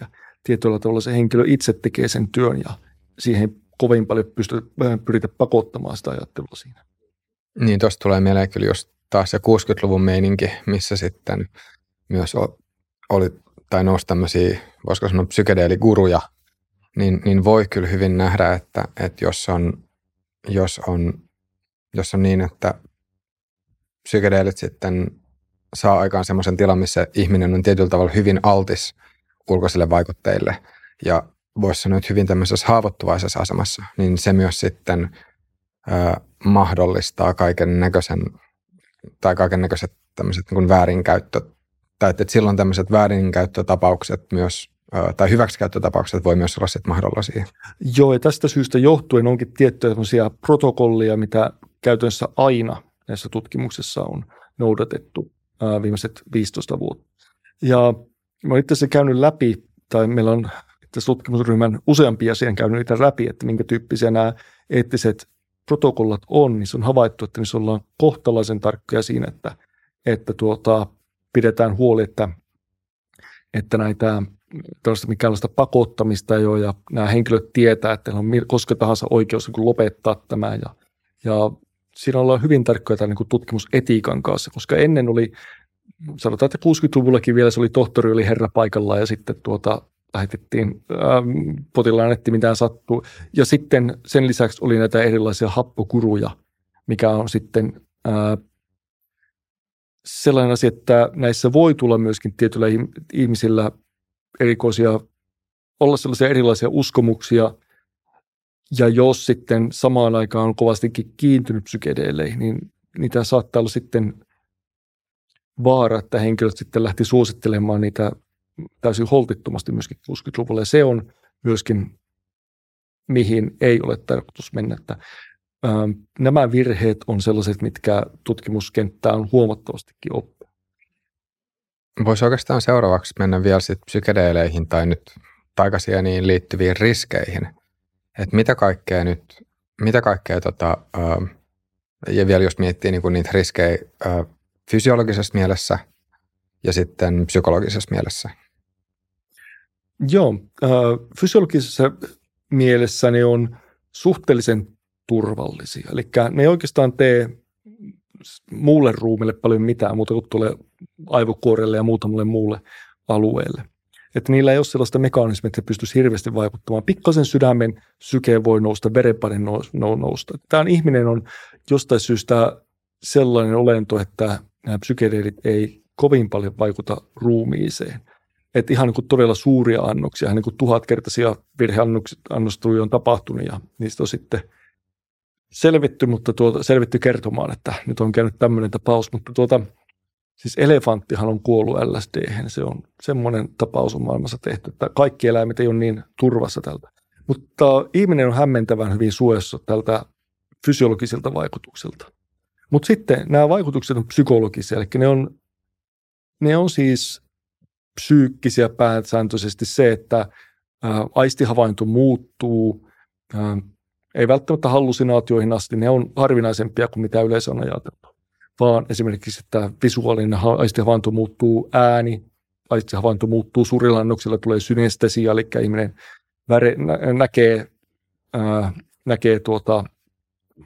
tietyllä tavalla se henkilö itse tekee sen työn ja siihen kovin paljon pysty, pyritä pakottamaan sitä ajattelua siinä. Niin, tuosta tulee mieleen kyllä just taas se 60-luvun meininki, missä sitten myös oli tai nousi tämmöisiä, voisiko sanoa psykedeeliguruja, niin, niin voi kyllä hyvin nähdä, että, että jos, on, jos, on, jos on niin, että psykedeelit sitten saa aikaan semmoisen tilan, missä ihminen on tietyllä tavalla hyvin altis ulkoisille vaikutteille ja voisi sanoa, että hyvin tämmöisessä haavoittuvaisessa asemassa, niin se myös sitten ö, mahdollistaa kaiken näköisen tai kaiken näköiset tämmöiset niin väärinkäyttö tai että, silloin tämmöiset väärinkäyttötapaukset myös tai hyväksikäyttötapaukset voi myös olla sitten mahdollisia. Joo, ja tästä syystä johtuen onkin tiettyjä protokollia, mitä käytännössä aina näissä tutkimuksissa on noudatettu viimeiset 15 vuotta. Ja mä itse asiassa käynyt läpi, tai meillä on tässä tutkimusryhmän useampia asian käynyt niitä läpi, että minkä tyyppisiä nämä eettiset protokollat on, niin se on havaittu, että niissä ollaan kohtalaisen tarkkoja siinä, että, että tuota, pidetään huoli, että, että näitä tällaista mikäänlaista pakottamista ei ole ja nämä henkilöt tietää, että on koska tahansa oikeus niin lopettaa tämä. Ja, ja siinä ollaan hyvin tarkkoja tämän niin tutkimusetiikan kanssa, koska ennen oli, sanotaan, että 60-luvullakin vielä se oli tohtori, oli herra paikalla ja sitten tuota, lähetettiin ähm, potilaan etti mitään sattuu. Ja sitten sen lisäksi oli näitä erilaisia happokuruja, mikä on sitten äh, sellainen asia, että näissä voi tulla myöskin tietyillä ihmisillä erikoisia, olla sellaisia erilaisia uskomuksia, ja jos sitten samaan aikaan on kovastikin kiintynyt psykedeeleihin, niin niitä saattaa olla sitten vaara, että henkilöt sitten lähti suosittelemaan niitä täysin holtittomasti myöskin 60-luvulla. Ja se on myöskin, mihin ei ole tarkoitus mennä. Että Ähm, nämä virheet on sellaiset, mitkä tutkimuskenttä on huomattavastikin oppia. Voisi oikeastaan seuraavaksi mennä vielä sitten psykedeeleihin tai nyt taikasieniin liittyviin riskeihin. Että mitä kaikkea nyt, mitä kaikkea tota, äh, ja vielä jos miettii niin niitä riskejä äh, fysiologisessa mielessä ja sitten psykologisessa mielessä. Joo, äh, fysiologisessa mielessä ne on suhteellisen turvallisia. Eli ne ei oikeastaan tee muulle ruumille paljon mitään muuta kuin tulee aivokuorelle ja muutamalle muulle alueelle. Että niillä ei ole sellaista mekanismia, että se pystyisi hirveästi vaikuttamaan. Pikkasen sydämen syke voi nousta, verenpaine nousta. Tämä ihminen on jostain syystä sellainen olento, että nämä psykedeelit ei kovin paljon vaikuta ruumiiseen. Että ihan niin kuin todella suuria annoksia, ihan niin kuin tuhatkertaisia virheannostuja on tapahtunut ja niistä on sitten – selvitty, mutta tuota, selvitty kertomaan, että nyt on käynyt tämmöinen tapaus, mutta tuota, siis elefanttihan on kuollut LSD, se on semmoinen tapaus on maailmassa tehty, että kaikki eläimet ei ole niin turvassa tältä. Mutta ihminen on hämmentävän hyvin suojassa tältä fysiologisilta vaikutuksilta. Mutta sitten nämä vaikutukset on psykologisia, eli ne on, ne on siis psyykkisiä pääsääntöisesti se, että ää, aistihavainto muuttuu, ää, ei välttämättä hallusinaatioihin asti, ne on harvinaisempia kuin mitä yleensä on ajateltu, vaan esimerkiksi, että visuaalinen aistihavainto muuttuu ääni, aistihavainto muuttuu surilannoksella, tulee synestesia, eli ihminen väre, nä, näkee, ää, näkee tuota,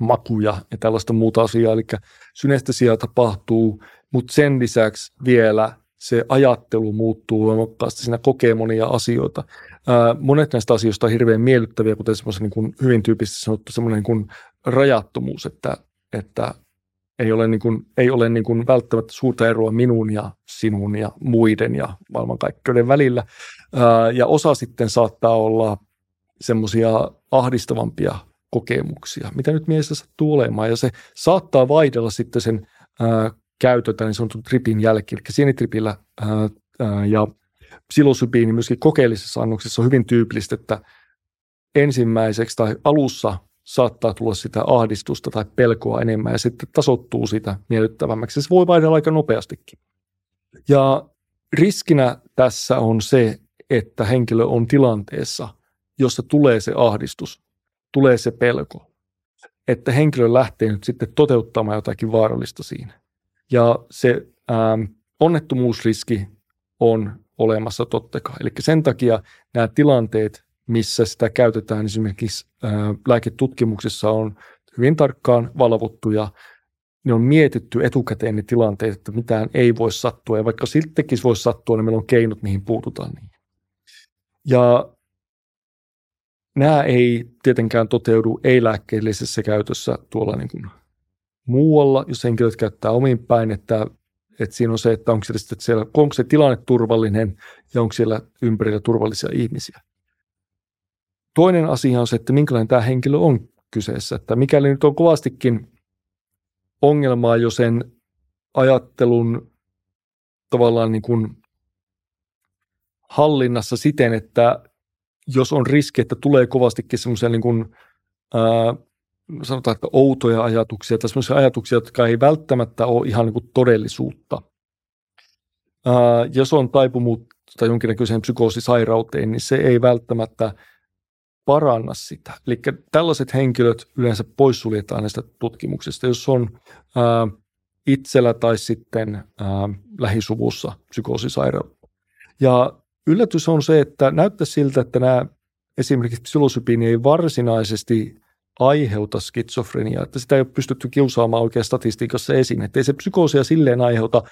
makuja ja tällaista muuta asiaa, eli synestesia tapahtuu, mutta sen lisäksi vielä se ajattelu muuttuu voimakkaasti, siinä kokee monia asioita. Ää, monet näistä asioista on hirveän miellyttäviä, kuten semmoisen niin kuin hyvin tyypisesti sanottu semmoinen niin rajattomuus, että, että ei ole, niin kuin, ei ole niin kuin välttämättä suurta eroa minun ja sinun ja muiden ja maailmankaikkeuden välillä. Ää, ja osa sitten saattaa olla semmoisia ahdistavampia kokemuksia, mitä nyt mielessä sattuu olemaan. Ja se saattaa vaihdella sitten sen ää, käytöltä niin sanotun tripin jälkeen. Eli sienitripillä ää, ää, ja psilosybiini myöskin kokeellisessa annoksessa on hyvin tyypillistä, että ensimmäiseksi tai alussa saattaa tulla sitä ahdistusta tai pelkoa enemmän ja sitten tasottuu sitä miellyttävämmäksi. Se voi vaihdella aika nopeastikin. Ja riskinä tässä on se, että henkilö on tilanteessa, jossa tulee se ahdistus, tulee se pelko, että henkilö lähtee nyt sitten toteuttamaan jotakin vaarallista siinä. Ja se ähm, onnettomuusriski on olemassa totta kai. Eli sen takia nämä tilanteet, missä sitä käytetään esimerkiksi äh, lääketutkimuksessa on hyvin tarkkaan valvottuja. Ne on mietitty etukäteen ne tilanteet, että mitään ei voi sattua. Ja vaikka siltäkin voisi sattua, niin meillä on keinot, mihin puututaan. Ja nämä ei tietenkään toteudu ei-lääkkeellisessä käytössä tuolla niin kuin muualla, jos henkilöt käyttää omin päin, että, että siinä on se, että onko, se, siellä, onko se tilanne turvallinen ja onko siellä ympärillä turvallisia ihmisiä. Toinen asia on se, että minkälainen tämä henkilö on kyseessä, että mikäli nyt on kovastikin ongelmaa jo sen ajattelun tavallaan niin kuin hallinnassa siten, että jos on riski, että tulee kovastikin semmoisia niin kuin, ää, sanotaan, että outoja ajatuksia tai sellaisia ajatuksia, jotka ei välttämättä ole ihan niin kuin todellisuutta. Ää, jos on tai jonkinnäköiseen psykoosisairauteen, niin se ei välttämättä paranna sitä. Eli tällaiset henkilöt yleensä poissuljetaan näistä tutkimuksista, jos on ää, itsellä tai sitten ää, lähisuvussa psykoosisairautta. Ja yllätys on se, että näyttää siltä, että nämä esimerkiksi psilosybiini ei varsinaisesti aiheuta skitsofreniaa, että sitä ei ole pystytty kiusaamaan oikein statistiikassa esiin, että ei se psykoosia silleen aiheuta.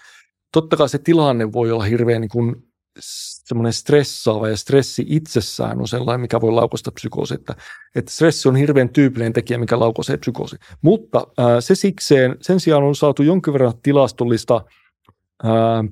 Totta kai se tilanne voi olla hirveän niin kuin semmoinen stressaava ja stressi itsessään on sellainen, mikä voi laukosta psykoosi, että, että stressi on hirveän tyypillinen tekijä, mikä laukaisee psykoosi. Mutta ää, se sikseen, sen sijaan on saatu jonkin verran tilastollista ää,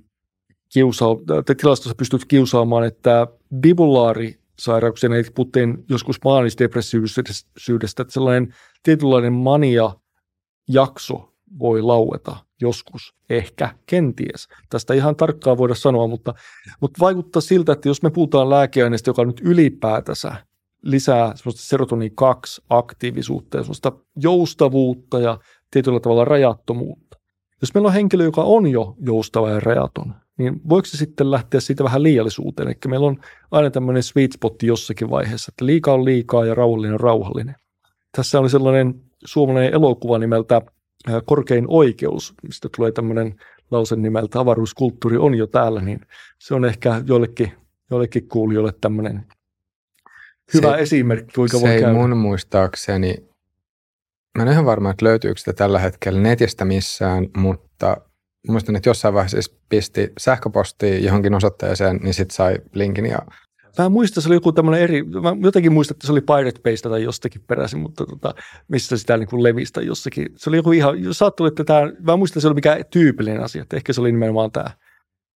kiusaa, tilastossa pystyt kiusaamaan, että bipolaari sairauksien, eli puhuttiin joskus maanisdepressiivisyydestä, että sellainen tietynlainen mania-jakso voi laueta joskus, ehkä, kenties. Tästä ihan tarkkaan voida sanoa, mutta, mutta vaikuttaa siltä, että jos me puhutaan lääkeaineesta, joka nyt ylipäätänsä lisää semmoista serotonin 2 aktiivisuutta ja semmoista joustavuutta ja tietyllä tavalla rajattomuutta. Jos meillä on henkilö, joka on jo joustava ja rajaton, niin voiko se sitten lähteä siitä vähän liiallisuuteen? Eli meillä on aina tämmöinen sweet spot jossakin vaiheessa, että liikaa on liikaa ja rauhallinen on rauhallinen. Tässä oli sellainen suomalainen elokuva nimeltä Korkein oikeus, mistä tulee tämmöinen lause nimeltä avaruuskulttuuri on jo täällä, niin se on ehkä joillekin, joillekin kuulijoille tämmöinen hyvä se, esimerkki, kuinka se voi käydä. mun muistaakseni, mä en ihan varma, että löytyykö sitä tällä hetkellä netistä missään, mutta muistan, että jossain vaiheessa pisti sähköpostiin johonkin osoitteeseen, niin sitten sai linkin ja Mä muistan, se oli joku tämmöinen eri, mä jotenkin muistan, että se oli Pirate Baystä tai jostakin peräisin, mutta tota, missä sitä niin kuin levistä jossakin. Se oli joku ihan, saattoi, että tämä, mä muistan, että se oli mikä tyypillinen asia, että ehkä se oli nimenomaan tämä,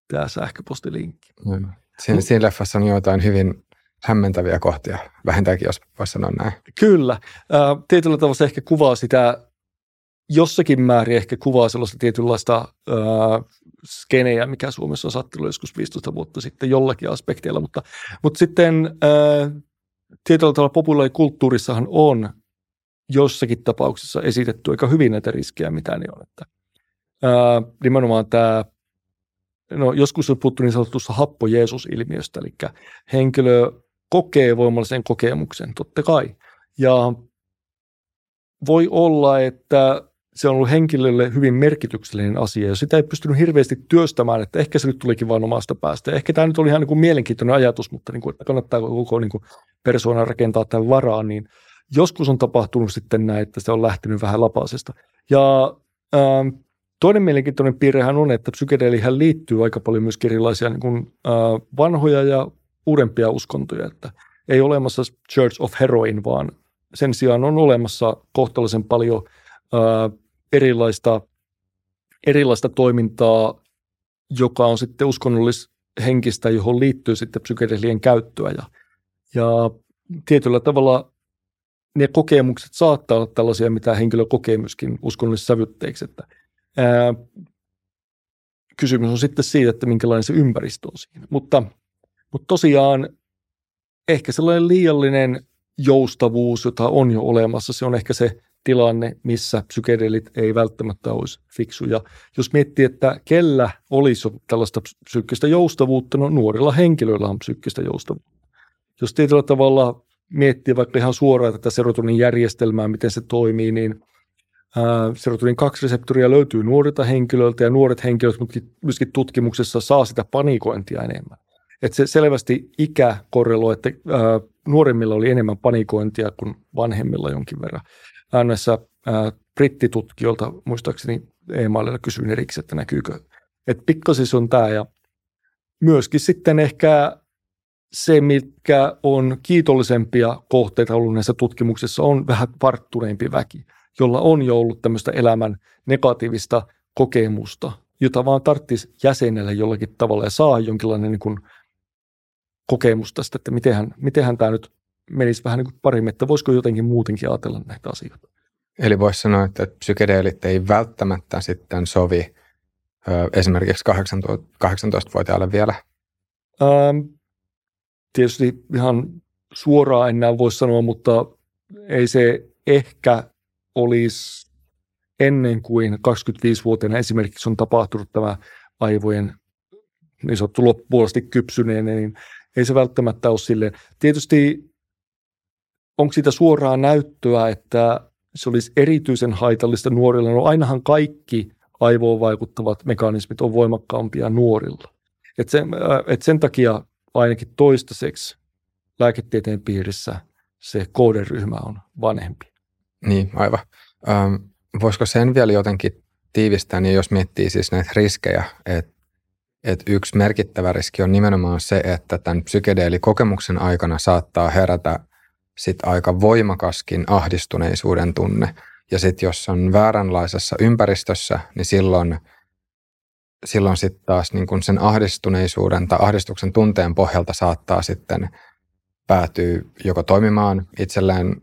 tämä sähköpostilinkki. Mm. Siinä, siinä leffassa on jotain hyvin hämmentäviä kohtia, vähintäänkin jos voisi sanoa näin. Kyllä. Äh, tietyllä tavalla se ehkä kuvaa sitä jossakin määrin ehkä kuvaa sellaista tietynlaista äh, skenejä, mikä Suomessa on sattunut joskus 15 vuotta sitten jollakin aspekteilla, mutta, mutta sitten äh, tietyllä tavalla populaarikulttuurissahan on jossakin tapauksessa esitetty aika hyvin näitä riskejä, mitä ne on. Että, äh, nimenomaan tämä, no joskus on puhuttu niin sanotusta happo Jeesus-ilmiöstä, eli henkilö kokee voimallisen kokemuksen, totta kai, Ja voi olla, että se on ollut henkilölle hyvin merkityksellinen asia, ja sitä ei pystynyt hirveästi työstämään, että ehkä se nyt tulikin vain omasta päästä. Ehkä tämä nyt oli ihan niin kuin mielenkiintoinen ajatus, mutta niin kuin, että kannattaa koko niin kuin persoona rakentaa tämän varaan, niin joskus on tapahtunut sitten näin, että se on lähtenyt vähän lapasesta. Ja ähm, toinen mielenkiintoinen piirrehän on, että psykedeelihän liittyy aika paljon myös erilaisia niin kuin, äh, vanhoja ja uudempia uskontoja, että ei olemassa Church of Heroin, vaan sen sijaan on olemassa kohtalaisen paljon äh, erilaista, erilaista toimintaa, joka on sitten uskonnollishenkistä, johon liittyy sitten psykedelien käyttöä. Ja, ja tietyllä tavalla ne kokemukset saattaa olla tällaisia, mitä henkilö kokee myöskin uskonnollisissa sävytteiksi. Että, ää, kysymys on sitten siitä, että minkälainen se ympäristö on siinä. Mutta, mutta tosiaan ehkä sellainen liiallinen joustavuus, jota on jo olemassa, se on ehkä se tilanne, missä psykedelit ei välttämättä olisi fiksuja. Jos miettii, että kellä olisi tällaista psyykkistä joustavuutta, no nuorilla henkilöillä on psyykkistä joustavuutta. Jos tietyllä tavalla miettii vaikka ihan suoraan tätä serotonin järjestelmää, miten se toimii, niin serotonin kaksi reseptoria löytyy nuorilta henkilöiltä ja nuoret henkilöt myöskin tutkimuksessa saa sitä panikointia enemmän. Et se selvästi ikä korreloi, että ää, nuoremmilla oli enemmän panikointia kuin vanhemmilla jonkin verran näissä brittitutkijoilta, muistaakseni e-maililla kysyin erikseen, että näkyykö. Että pikkasis on tämä ja myöskin sitten ehkä se, mitkä on kiitollisempia kohteita ollut näissä tutkimuksissa, on vähän varttuneempi väki, jolla on jo ollut tämmöistä elämän negatiivista kokemusta, jota vaan tarvitsisi jäsenelle jollakin tavalla ja saa jonkinlainen niin kuin kokemus tästä, että mitenhän, mitenhän tämä nyt menisi vähän niin kuin paremmin, että voisiko jotenkin muutenkin ajatella näitä asioita. Eli voisi sanoa, että psykedeelit ei välttämättä sitten sovi ö, esimerkiksi 18-vuotiaalle vielä? Ähm, tietysti ihan suoraan enää voi sanoa, mutta ei se ehkä olisi ennen kuin 25-vuotiaana esimerkiksi on tapahtunut tämä aivojen niin sanottu loppupuolisesti kypsyneen, niin ei se välttämättä ole silleen. Tietysti onko siitä suoraa näyttöä, että se olisi erityisen haitallista nuorilla? No ainahan kaikki aivoon vaikuttavat mekanismit on voimakkaampia nuorilla. Et sen, äh, et sen takia ainakin toistaiseksi lääketieteen piirissä se kohderyhmä on vanhempi. Niin, aivan. Ähm, voisiko sen vielä jotenkin tiivistää, niin jos miettii siis näitä riskejä, että et yksi merkittävä riski on nimenomaan se, että tämän psykedeelikokemuksen aikana saattaa herätä sit aika voimakaskin ahdistuneisuuden tunne. Ja sitten jos on vääränlaisessa ympäristössä, niin silloin, silloin sitten taas niin kun sen ahdistuneisuuden tai ahdistuksen tunteen pohjalta saattaa sitten päätyä joko toimimaan itselleen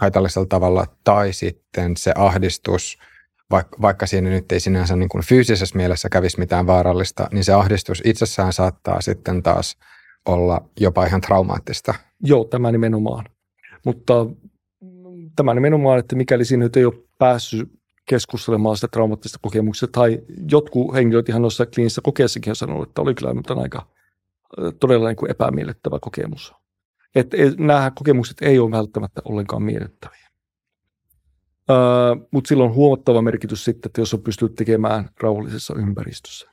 haitallisella tavalla tai sitten se ahdistus, vaikka, vaikka siinä nyt ei sinänsä niin kuin fyysisessä mielessä kävisi mitään vaarallista, niin se ahdistus itsessään saattaa sitten taas olla jopa ihan traumaattista. Joo, tämä nimenomaan. Mutta tämä nimenomaan, että mikäli siinä nyt ei ole päässyt keskustelemaan sitä traumaattisesta kokemuksesta, tai jotkut henkilöt ihan noissa kliinisissä kokeessakin on sanonut, että oli kyllä nyt aika todella niin kuin epämiellyttävä kokemus. Että nämä kokemukset ei ole välttämättä ollenkaan miellyttäviä. Uh, mutta sillä on huomattava merkitys sitten, että jos on pystynyt tekemään rauhallisessa ympäristössä.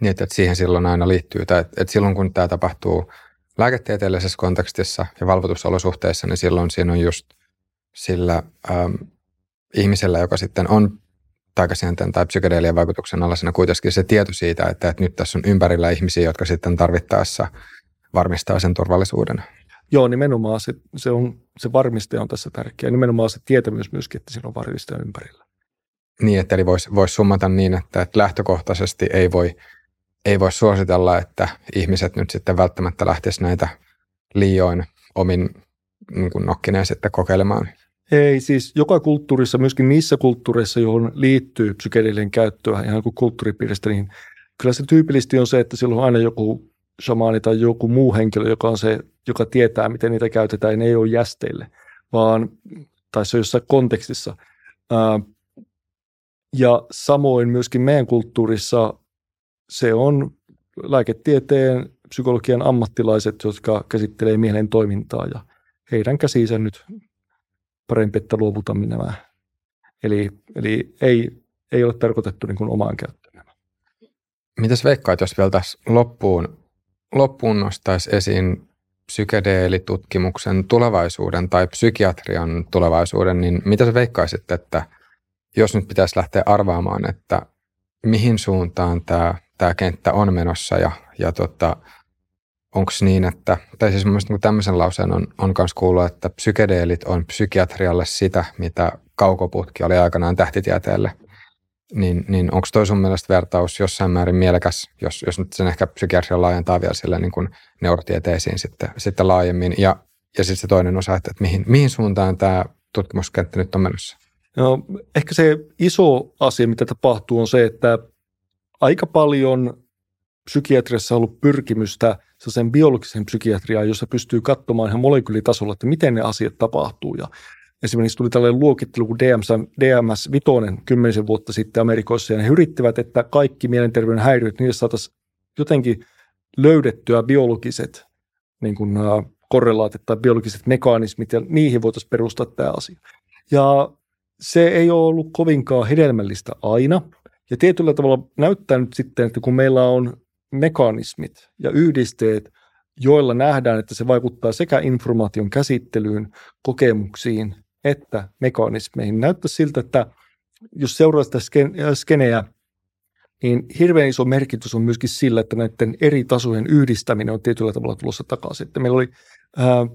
Niin, että siihen silloin aina liittyy, että, että silloin kun tämä tapahtuu lääketieteellisessä kontekstissa ja valvotusolosuhteissa, niin silloin siinä on just sillä ähm, ihmisellä, joka sitten on taikasienten tai psykedeelien vaikutuksen alaisena kuitenkin se tieto siitä, että, että nyt tässä on ympärillä ihmisiä, jotka sitten tarvittaessa varmistaa sen turvallisuuden. Joo, nimenomaan se, se, on, se varmistaja on tässä tärkeä. Nimenomaan se tietämys myöskin, että siinä on varmistaja ympärillä. Niin, että eli voisi vois summata niin, että, että lähtökohtaisesti ei voi ei voi suositella, että ihmiset nyt sitten välttämättä lähtisivät näitä liioin omin niin nokkineen sitten kokeilemaan. Ei, siis joka kulttuurissa, myöskin niissä kulttuureissa, johon liittyy psykedelien käyttöä ihan kuin kulttuuripiiristä, niin kyllä se tyypillisesti on se, että silloin on aina joku shamaani tai joku muu henkilö, joka on se, joka tietää, miten niitä käytetään, ja ne ei ole jästeille, vaan, tai se on jossain kontekstissa. Ja samoin myöskin meidän kulttuurissa se on lääketieteen, psykologian ammattilaiset, jotka käsittelee mielen toimintaa ja heidän käsiinsä nyt parempi, että luovutamme nämä. Eli, eli ei, ei ole tarkoitettu niin kuin omaan käyttöön. Mitäs veikkaat, jos vielä tässä loppuun, loppuun nostaisi esiin psykedeelitutkimuksen tulevaisuuden tai psykiatrian tulevaisuuden, niin mitä sä veikkaisit, että jos nyt pitäisi lähteä arvaamaan, että mihin suuntaan tämä, tämä kenttä on menossa ja, ja tota, onko niin, että, tai siis mielestäni niin tämmöisen lauseen on, on myös kuullut, että psykedeelit on psykiatrialle sitä, mitä kaukoputki oli aikanaan tähtitieteelle. Niin, niin onko toi sun mielestä vertaus jossain määrin mielekäs, jos, jos nyt sen ehkä psykiatria laajentaa vielä sille niin neurotieteisiin sitten, sitten laajemmin. Ja, ja sitten se toinen osa, että, että mihin, mihin suuntaan tämä tutkimuskenttä nyt on menossa? No, ehkä se iso asia, mitä tapahtuu, on se, että aika paljon psykiatriassa ollut pyrkimystä sen biologisen psykiatriaan, jossa pystyy katsomaan ihan molekyylitasolla, että miten ne asiat tapahtuu. Ja esimerkiksi tuli tällainen luokittelu kuin DMS, DMS 5 kymmenisen vuotta sitten Amerikoissa, ja he yrittivät, että kaikki mielenterveyden häiriöt, niille saataisiin jotenkin löydettyä biologiset niin kuin, uh, korrelaatit tai biologiset mekaanismit, ja niihin voitaisiin perustaa tämä asia. Ja se ei ole ollut kovinkaan hedelmällistä aina, ja tietyllä tavalla näyttää nyt sitten, että kun meillä on mekanismit ja yhdisteet, joilla nähdään, että se vaikuttaa sekä informaation käsittelyyn, kokemuksiin että mekanismeihin. Näyttää siltä, että jos seuraa sitä skeneä, niin hirveän iso merkitys on myöskin sillä, että näiden eri tasojen yhdistäminen on tietyllä tavalla tulossa takaisin. Että meillä oli ää,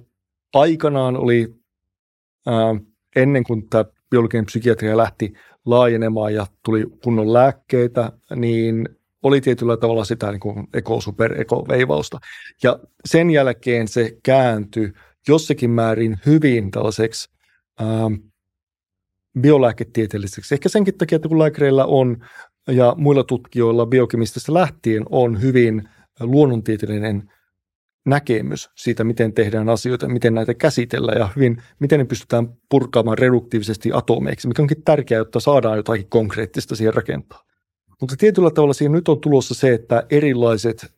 aikanaan oli ää, ennen kuin tämä biologinen psykiatria lähti laajenemaan ja tuli kunnon lääkkeitä, niin oli tietyllä tavalla sitä niin kuin eko, super, eko veivausta. Ja sen jälkeen se kääntyi jossakin määrin hyvin tällaiseksi ähm, biolääketieteelliseksi. Ehkä senkin takia, että kun lääkäreillä on ja muilla tutkijoilla biokemististä lähtien on hyvin luonnontieteellinen näkemys siitä, miten tehdään asioita, miten näitä käsitellään ja hyvin, miten ne pystytään purkaamaan reduktiivisesti atomeiksi, mikä onkin tärkeää, jotta saadaan jotakin konkreettista siihen rakentaa. Mutta tietyllä tavalla siihen nyt on tulossa se, että erilaiset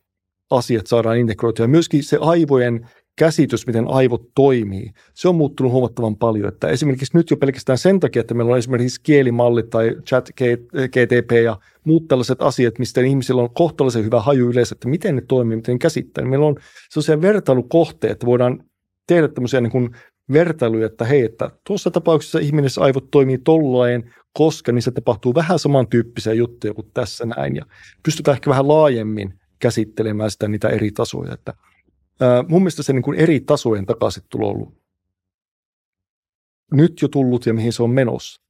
asiat saadaan integroitua. Myöskin se aivojen käsitys, miten aivot toimii, se on muuttunut huomattavan paljon. Että esimerkiksi nyt jo pelkästään sen takia, että meillä on esimerkiksi kielimallit tai chat GTP ja muut tällaiset asiat, mistä ihmisillä on kohtalaisen hyvä haju yleensä, että miten ne toimii, miten ne käsittää. Meillä on sellaisia vertailukohteita, että voidaan tehdä tämmöisiä niin kuin vertailuja, että hei, että tuossa tapauksessa ihminen aivot toimii tollain, koska niissä tapahtuu vähän samantyyppisiä juttuja kuin tässä näin, ja pystytään ehkä vähän laajemmin käsittelemään sitä niitä eri tasoja. Että, ää, mun mielestä se niin kuin eri tasojen takaisin tulo ollut nyt jo tullut ja mihin se on menossa.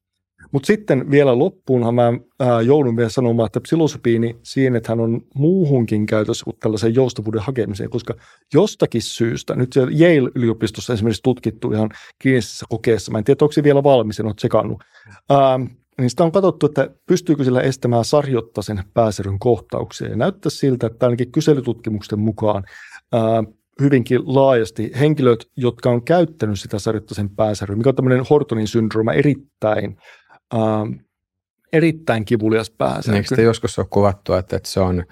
Mutta sitten vielä loppuunhan mä ää, joudun vielä sanomaan, että psilosopiini siinä, että hän on muuhunkin käytössä kuin tällaisen joustavuuden hakemiseen, koska jostakin syystä, nyt Yale-yliopistossa esimerkiksi tutkittu ihan kliinisessä kokeessa, mä en tiedä, onko se vielä valmis, en ole ää, niin sitä on katsottu, että pystyykö sillä estämään sarjottaisen pääsäryn kohtauksia. Ja näyttää siltä, että ainakin kyselytutkimusten mukaan ää, hyvinkin laajasti henkilöt, jotka on käyttänyt sitä sarjottaisen pääsäryn, mikä on tämmöinen Hortonin syndrooma, erittäin ähm, erittäin kivulias pääsärky. Eikö joskus ole kuvattu, että, että se on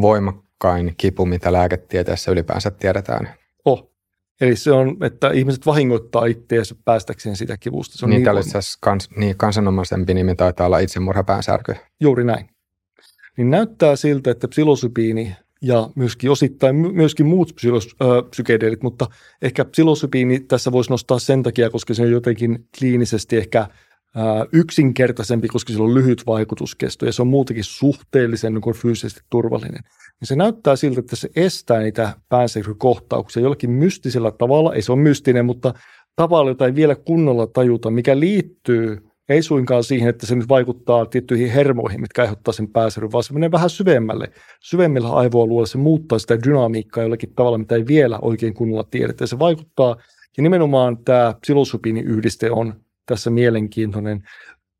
voimakkain kipu, mitä lääketieteessä ylipäänsä tiedetään? Oh. Eli se on, että ihmiset vahingoittaa itseänsä päästäkseen sitä kivusta. Se on niin, niin, kans, niin kansanomaisempi nimi taitaa olla itsemurhapäänsärky. Juuri näin. Niin näyttää siltä, että psilosybiini ja myöskin osittain myöskin muut psylos, psykedeelit, mutta ehkä psilosybiini tässä voisi nostaa sen takia, koska se on jotenkin kliinisesti ehkä yksinkertaisempi, koska sillä on lyhyt vaikutuskesto ja se on muutenkin suhteellisen niin kuin fyysisesti turvallinen. Niin se näyttää siltä, että se estää niitä päänsäkykohtauksia jollakin mystisellä tavalla, ei se ole mystinen, mutta tavalla, jota ei vielä kunnolla tajuta, mikä liittyy ei suinkaan siihen, että se nyt vaikuttaa tiettyihin hermoihin, mitkä aiheuttaa sen pääsäryn, vaan se menee vähän syvemmälle. Syvemmällä aivoalueella se muuttaa sitä dynamiikkaa jollakin tavalla, mitä ei vielä oikein kunnolla tiedetä. Ja se vaikuttaa, ja nimenomaan tämä psilosybiiniyhdiste on tässä mielenkiintoinen.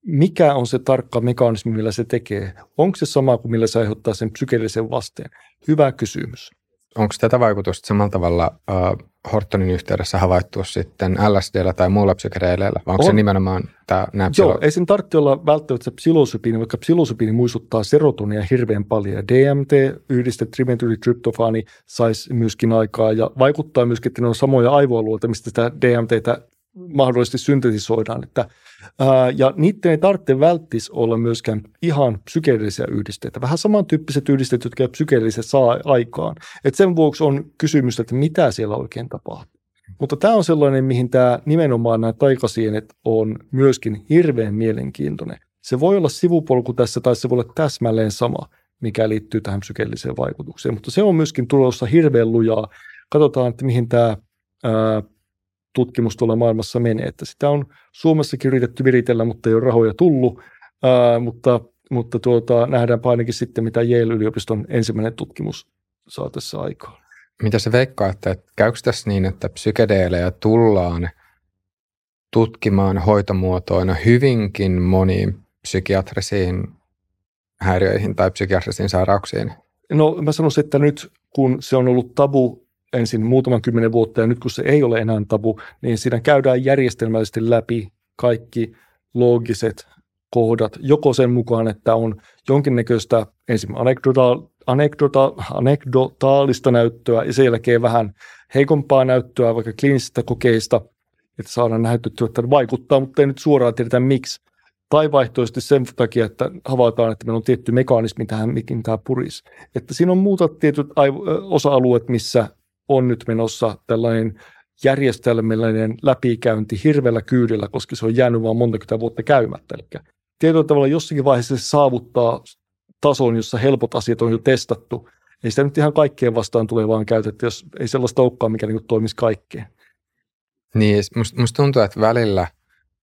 Mikä on se tarkka mekanismi, millä se tekee? Onko se sama kuin millä se aiheuttaa sen psykeellisen vasteen? Hyvä kysymys. Onko tätä vaikutusta samalla tavalla uh, Hortonin yhteydessä havaittu sitten LSDllä tai muilla psykedeeleillä, vai onko on. se nimenomaan tämä nämä Joo, ei sen tarvitse olla välttämättä se psilosybiini, vaikka psilosybiini muistuttaa serotonia hirveän paljon. DMT, yhdistet trimetylitryptofaani, saisi myöskin aikaa ja vaikuttaa myöskin, että ne on samoja aivoalueita, mistä sitä DMTtä mahdollisesti syntetisoidaan. Että, ää, ja niiden ei tarvitse välttis olla myöskään ihan psykedeellisiä yhdisteitä. Vähän samantyyppiset yhdisteet, jotka psykedeelliset saa aikaan. Et sen vuoksi on kysymys, että mitä siellä oikein tapahtuu. Mutta tämä on sellainen, mihin tämä nimenomaan nämä taikasienet on myöskin hirveän mielenkiintoinen. Se voi olla sivupolku tässä tai se voi olla täsmälleen sama, mikä liittyy tähän psykeelliseen vaikutukseen. Mutta se on myöskin tulossa hirveän lujaa. Katsotaan, että mihin tämä ää, tutkimus tuolla maailmassa menee. Että sitä on Suomessakin yritetty viritellä, mutta ei ole rahoja tullut, ää, mutta, mutta tuota, nähdäänpä ainakin sitten, mitä Yale-yliopiston ensimmäinen tutkimus saa tässä aikaan. Mitä se veikkaa, että käykö tässä niin, että psykedeelejä tullaan tutkimaan hoitomuotoina hyvinkin moniin psykiatrisiin häiriöihin tai psykiatrisiin sairauksiin? No mä sanoisin, että nyt kun se on ollut tabu ensin muutaman kymmenen vuotta ja nyt kun se ei ole enää tabu, niin siinä käydään järjestelmällisesti läpi kaikki loogiset kohdat, joko sen mukaan, että on jonkinnäköistä ensin anekdota, anekdota, anekdotaalista näyttöä ja sen jälkeen vähän heikompaa näyttöä vaikka kliinisistä kokeista, että saadaan näytettyä, että vaikuttaa, mutta ei nyt suoraan tiedetä miksi. Tai vaihtoehtoisesti sen takia, että havaitaan, että meillä on tietty mekanismi tähän, mikin tämä puris. Että siinä on muuta tietyt osa-alueet, missä on nyt menossa tällainen järjestelmällinen läpikäynti hirveällä kyydellä, koska se on jäänyt vain monta vuotta käymättä. Eli tietyllä tavalla jossakin vaiheessa se saavuttaa tason, jossa helpot asiat on jo testattu. Ei sitä nyt ihan kaikkeen vastaan tule vaan käytetty, jos ei sellaista olekaan, mikä niin toimisi kaikkeen. Niin, musta must tuntuu, että välillä,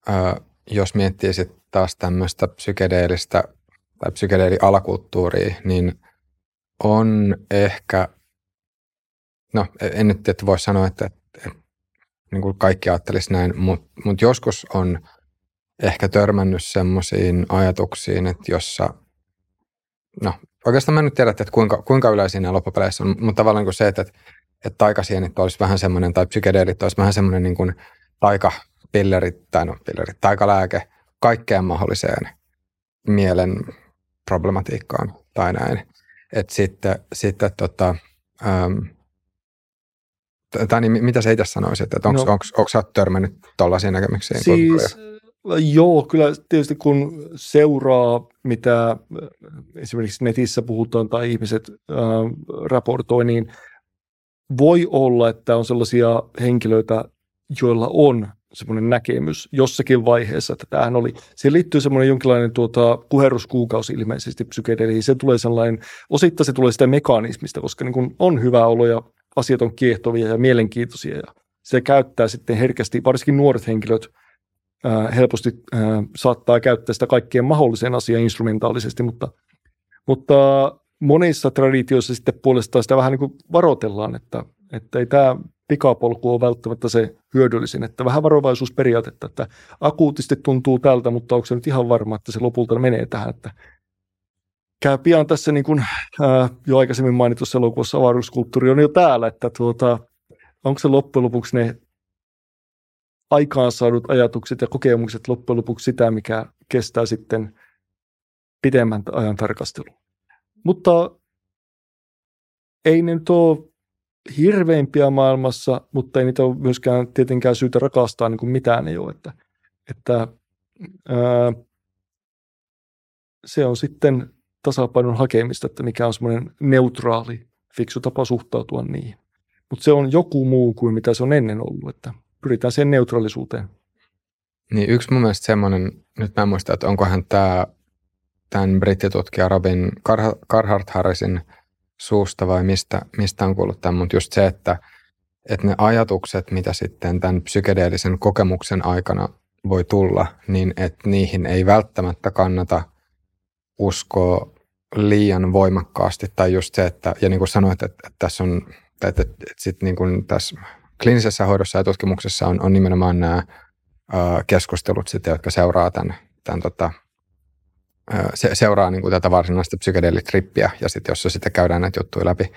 äh, jos miettii sit taas tämmöistä psykedeellistä tai psykedeeli-alakulttuuria, niin on ehkä, no en nyt että voi sanoa, että, että, niin kuin kaikki ajattelisi näin, mutta mut joskus on ehkä törmännyt semmoisiin ajatuksiin, että jossa, no oikeastaan mä nyt tiedä, että kuinka, kuinka yleisiä nämä loppupeleissä on, mutta tavallaan kuin se, että, että, että taikasienit olisi vähän semmoinen, tai psykedeelit olisi vähän semmoinen niin kuin taikapillerit, tai no pillerit, taikalääke kaikkeen mahdolliseen mielen problematiikkaan tai näin. Että sitten, sitten tota, ähm, tai niin, mitä sä itse sanoisit, että onko no, sä törmännyt tuollaisiin näkemyksiin? Siis, Joo, kyllä tietysti kun seuraa, mitä esimerkiksi netissä puhutaan tai ihmiset äh, raportoi, niin voi olla, että on sellaisia henkilöitä, joilla on semmoinen näkemys jossakin vaiheessa, että tämähän oli, siihen liittyy semmoinen jonkinlainen tuota, kuheruskuukausi ilmeisesti psykedeliin, se tulee sellainen, osittain se tulee sitä mekanismista, koska niin kun on hyvä olo ja asiat on kiehtovia ja mielenkiintoisia ja se käyttää sitten herkästi, varsinkin nuoret henkilöt, helposti saattaa käyttää sitä kaikkien mahdolliseen asiaan instrumentaalisesti, mutta, mutta monissa traditioissa sitten puolestaan sitä vähän niin kuin varoitellaan, että, että ei tämä pikapolku ole välttämättä se hyödyllisin, että vähän varovaisuusperiaatetta, että akuutisti tuntuu tältä, mutta onko se nyt ihan varma, että se lopulta menee tähän, että käy pian tässä niin kuin, ää, jo aikaisemmin mainitussa elokuvassa avaruuskulttuuri on jo täällä, että tuota, onko se loppujen lopuksi ne aikaansaadut ajatukset ja kokemukset loppujen lopuksi sitä, mikä kestää sitten pidemmän ajan tarkastelu. Mutta ei ne nyt ole hirveimpiä maailmassa, mutta ei niitä ole myöskään tietenkään syytä rakastaa niin kuin mitään ei ole. Että, että ää, se on sitten tasapainon hakemista, että mikä on semmoinen neutraali, fiksu tapa suhtautua niihin. Mutta se on joku muu kuin mitä se on ennen ollut, että pyritään sen neutraalisuuteen. Niin yksi mun mielestä semmoinen, nyt mä en muista, että onkohan tämä tämän brittitutkija Robin Carhart Harrisin suusta vai mistä, mistä on kuullut tämän, mutta just se, että, että ne ajatukset, mitä sitten tämän psykedeellisen kokemuksen aikana voi tulla, niin että niihin ei välttämättä kannata uskoa liian voimakkaasti. Tai just se, että, ja niin kuin sanoit, että, että tässä on, että, että, että sit niin kuin tässä kliinisessä hoidossa ja tutkimuksessa on, on nimenomaan nämä keskustelut sitten, jotka seuraa tämän, tämän tota, se, seuraa niin kuin tätä varsinaista psykedelitrippiä ja sitten jossa sitten käydään näitä juttuja läpi.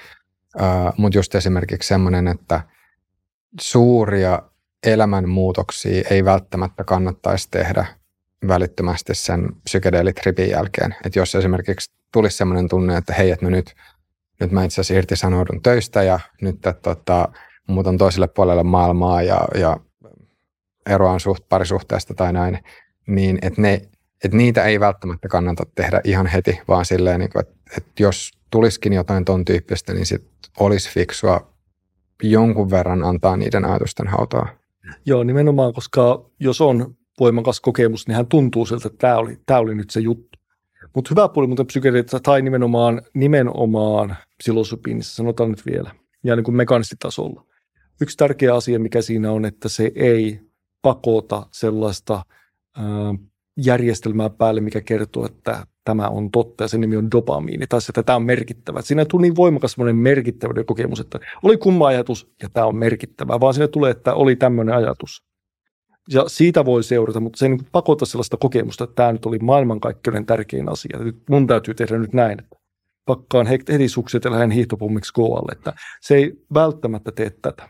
Mutta just esimerkiksi semmoinen, että suuria elämänmuutoksia ei välttämättä kannattaisi tehdä välittömästi sen psykedelitripin jälkeen. Että jos esimerkiksi tulisi semmoinen tunne, että hei, että no nyt, nyt mä itse asiassa irtisanoudun töistä ja nyt tota, muutan toiselle puolelle maailmaa ja, ja eroan suht, parisuhteesta tai näin, niin että ne, että niitä ei välttämättä kannata tehdä ihan heti, vaan silleen, niin kuin, että, että jos tulisikin jotain ton tyyppistä, niin sit olisi fiksua jonkun verran antaa niiden ajatusten hautaa. Joo, nimenomaan, koska jos on voimakas kokemus, niin hän tuntuu siltä, että tämä oli, tämä oli nyt se juttu. Mutta hyvä puoli muuten psykedeelissä tai nimenomaan, nimenomaan psilosopiinissa, sanotaan nyt vielä, ja niin kuin mekanisitasolla. Yksi tärkeä asia, mikä siinä on, että se ei pakota sellaista ää, järjestelmää päälle, mikä kertoo, että tämä on totta ja sen nimi on dopamiini, tai että tämä on merkittävä. Siinä tuli niin voimakas semmoinen merkittävyyden kokemus, että oli kumma ajatus ja tämä on merkittävä, vaan sinne tulee, että oli tämmöinen ajatus. Ja siitä voi seurata, mutta se ei niin pakota sellaista kokemusta, että tämä nyt oli maailmankaikkeuden tärkein asia. Nyt mun täytyy tehdä nyt näin, että pakkaan heti sukset ja lähden hiihtopummiksi Goalle. Että se ei välttämättä tee tätä.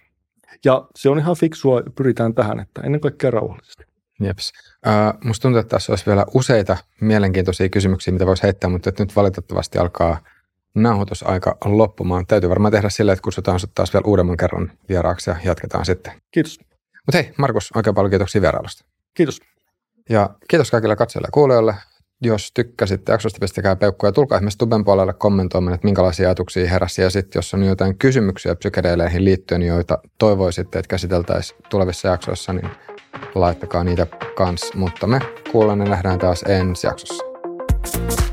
Ja se on ihan fiksua, pyritään tähän, että ennen kaikkea rauhallisesti. Jeps. Uh, musta tuntuu, että tässä olisi vielä useita mielenkiintoisia kysymyksiä, mitä voisi heittää, mutta nyt valitettavasti alkaa nauhoitusaika loppumaan. Täytyy varmaan tehdä sillä, että kutsutaan sinut taas vielä uudemman kerran vieraaksi ja jatketaan sitten. Kiitos. Mutta hei, Markus, oikein paljon kiitoksia vierailusta. Kiitos. Ja kiitos kaikille katsojille ja kuulijoille. Jos tykkäsitte jaksosta, pistäkää peukkuja ja tulkaa esimerkiksi Tuben puolelle kommentoimaan, että minkälaisia ajatuksia heräsi. Ja sitten jos on jotain kysymyksiä psykedeleihin liittyen, joita toivoisitte, että käsiteltäisiin tulevissa jaksoissa, niin laittakaa niitä kans. Mutta me kuulemme ja nähdään taas ensi jaksossa.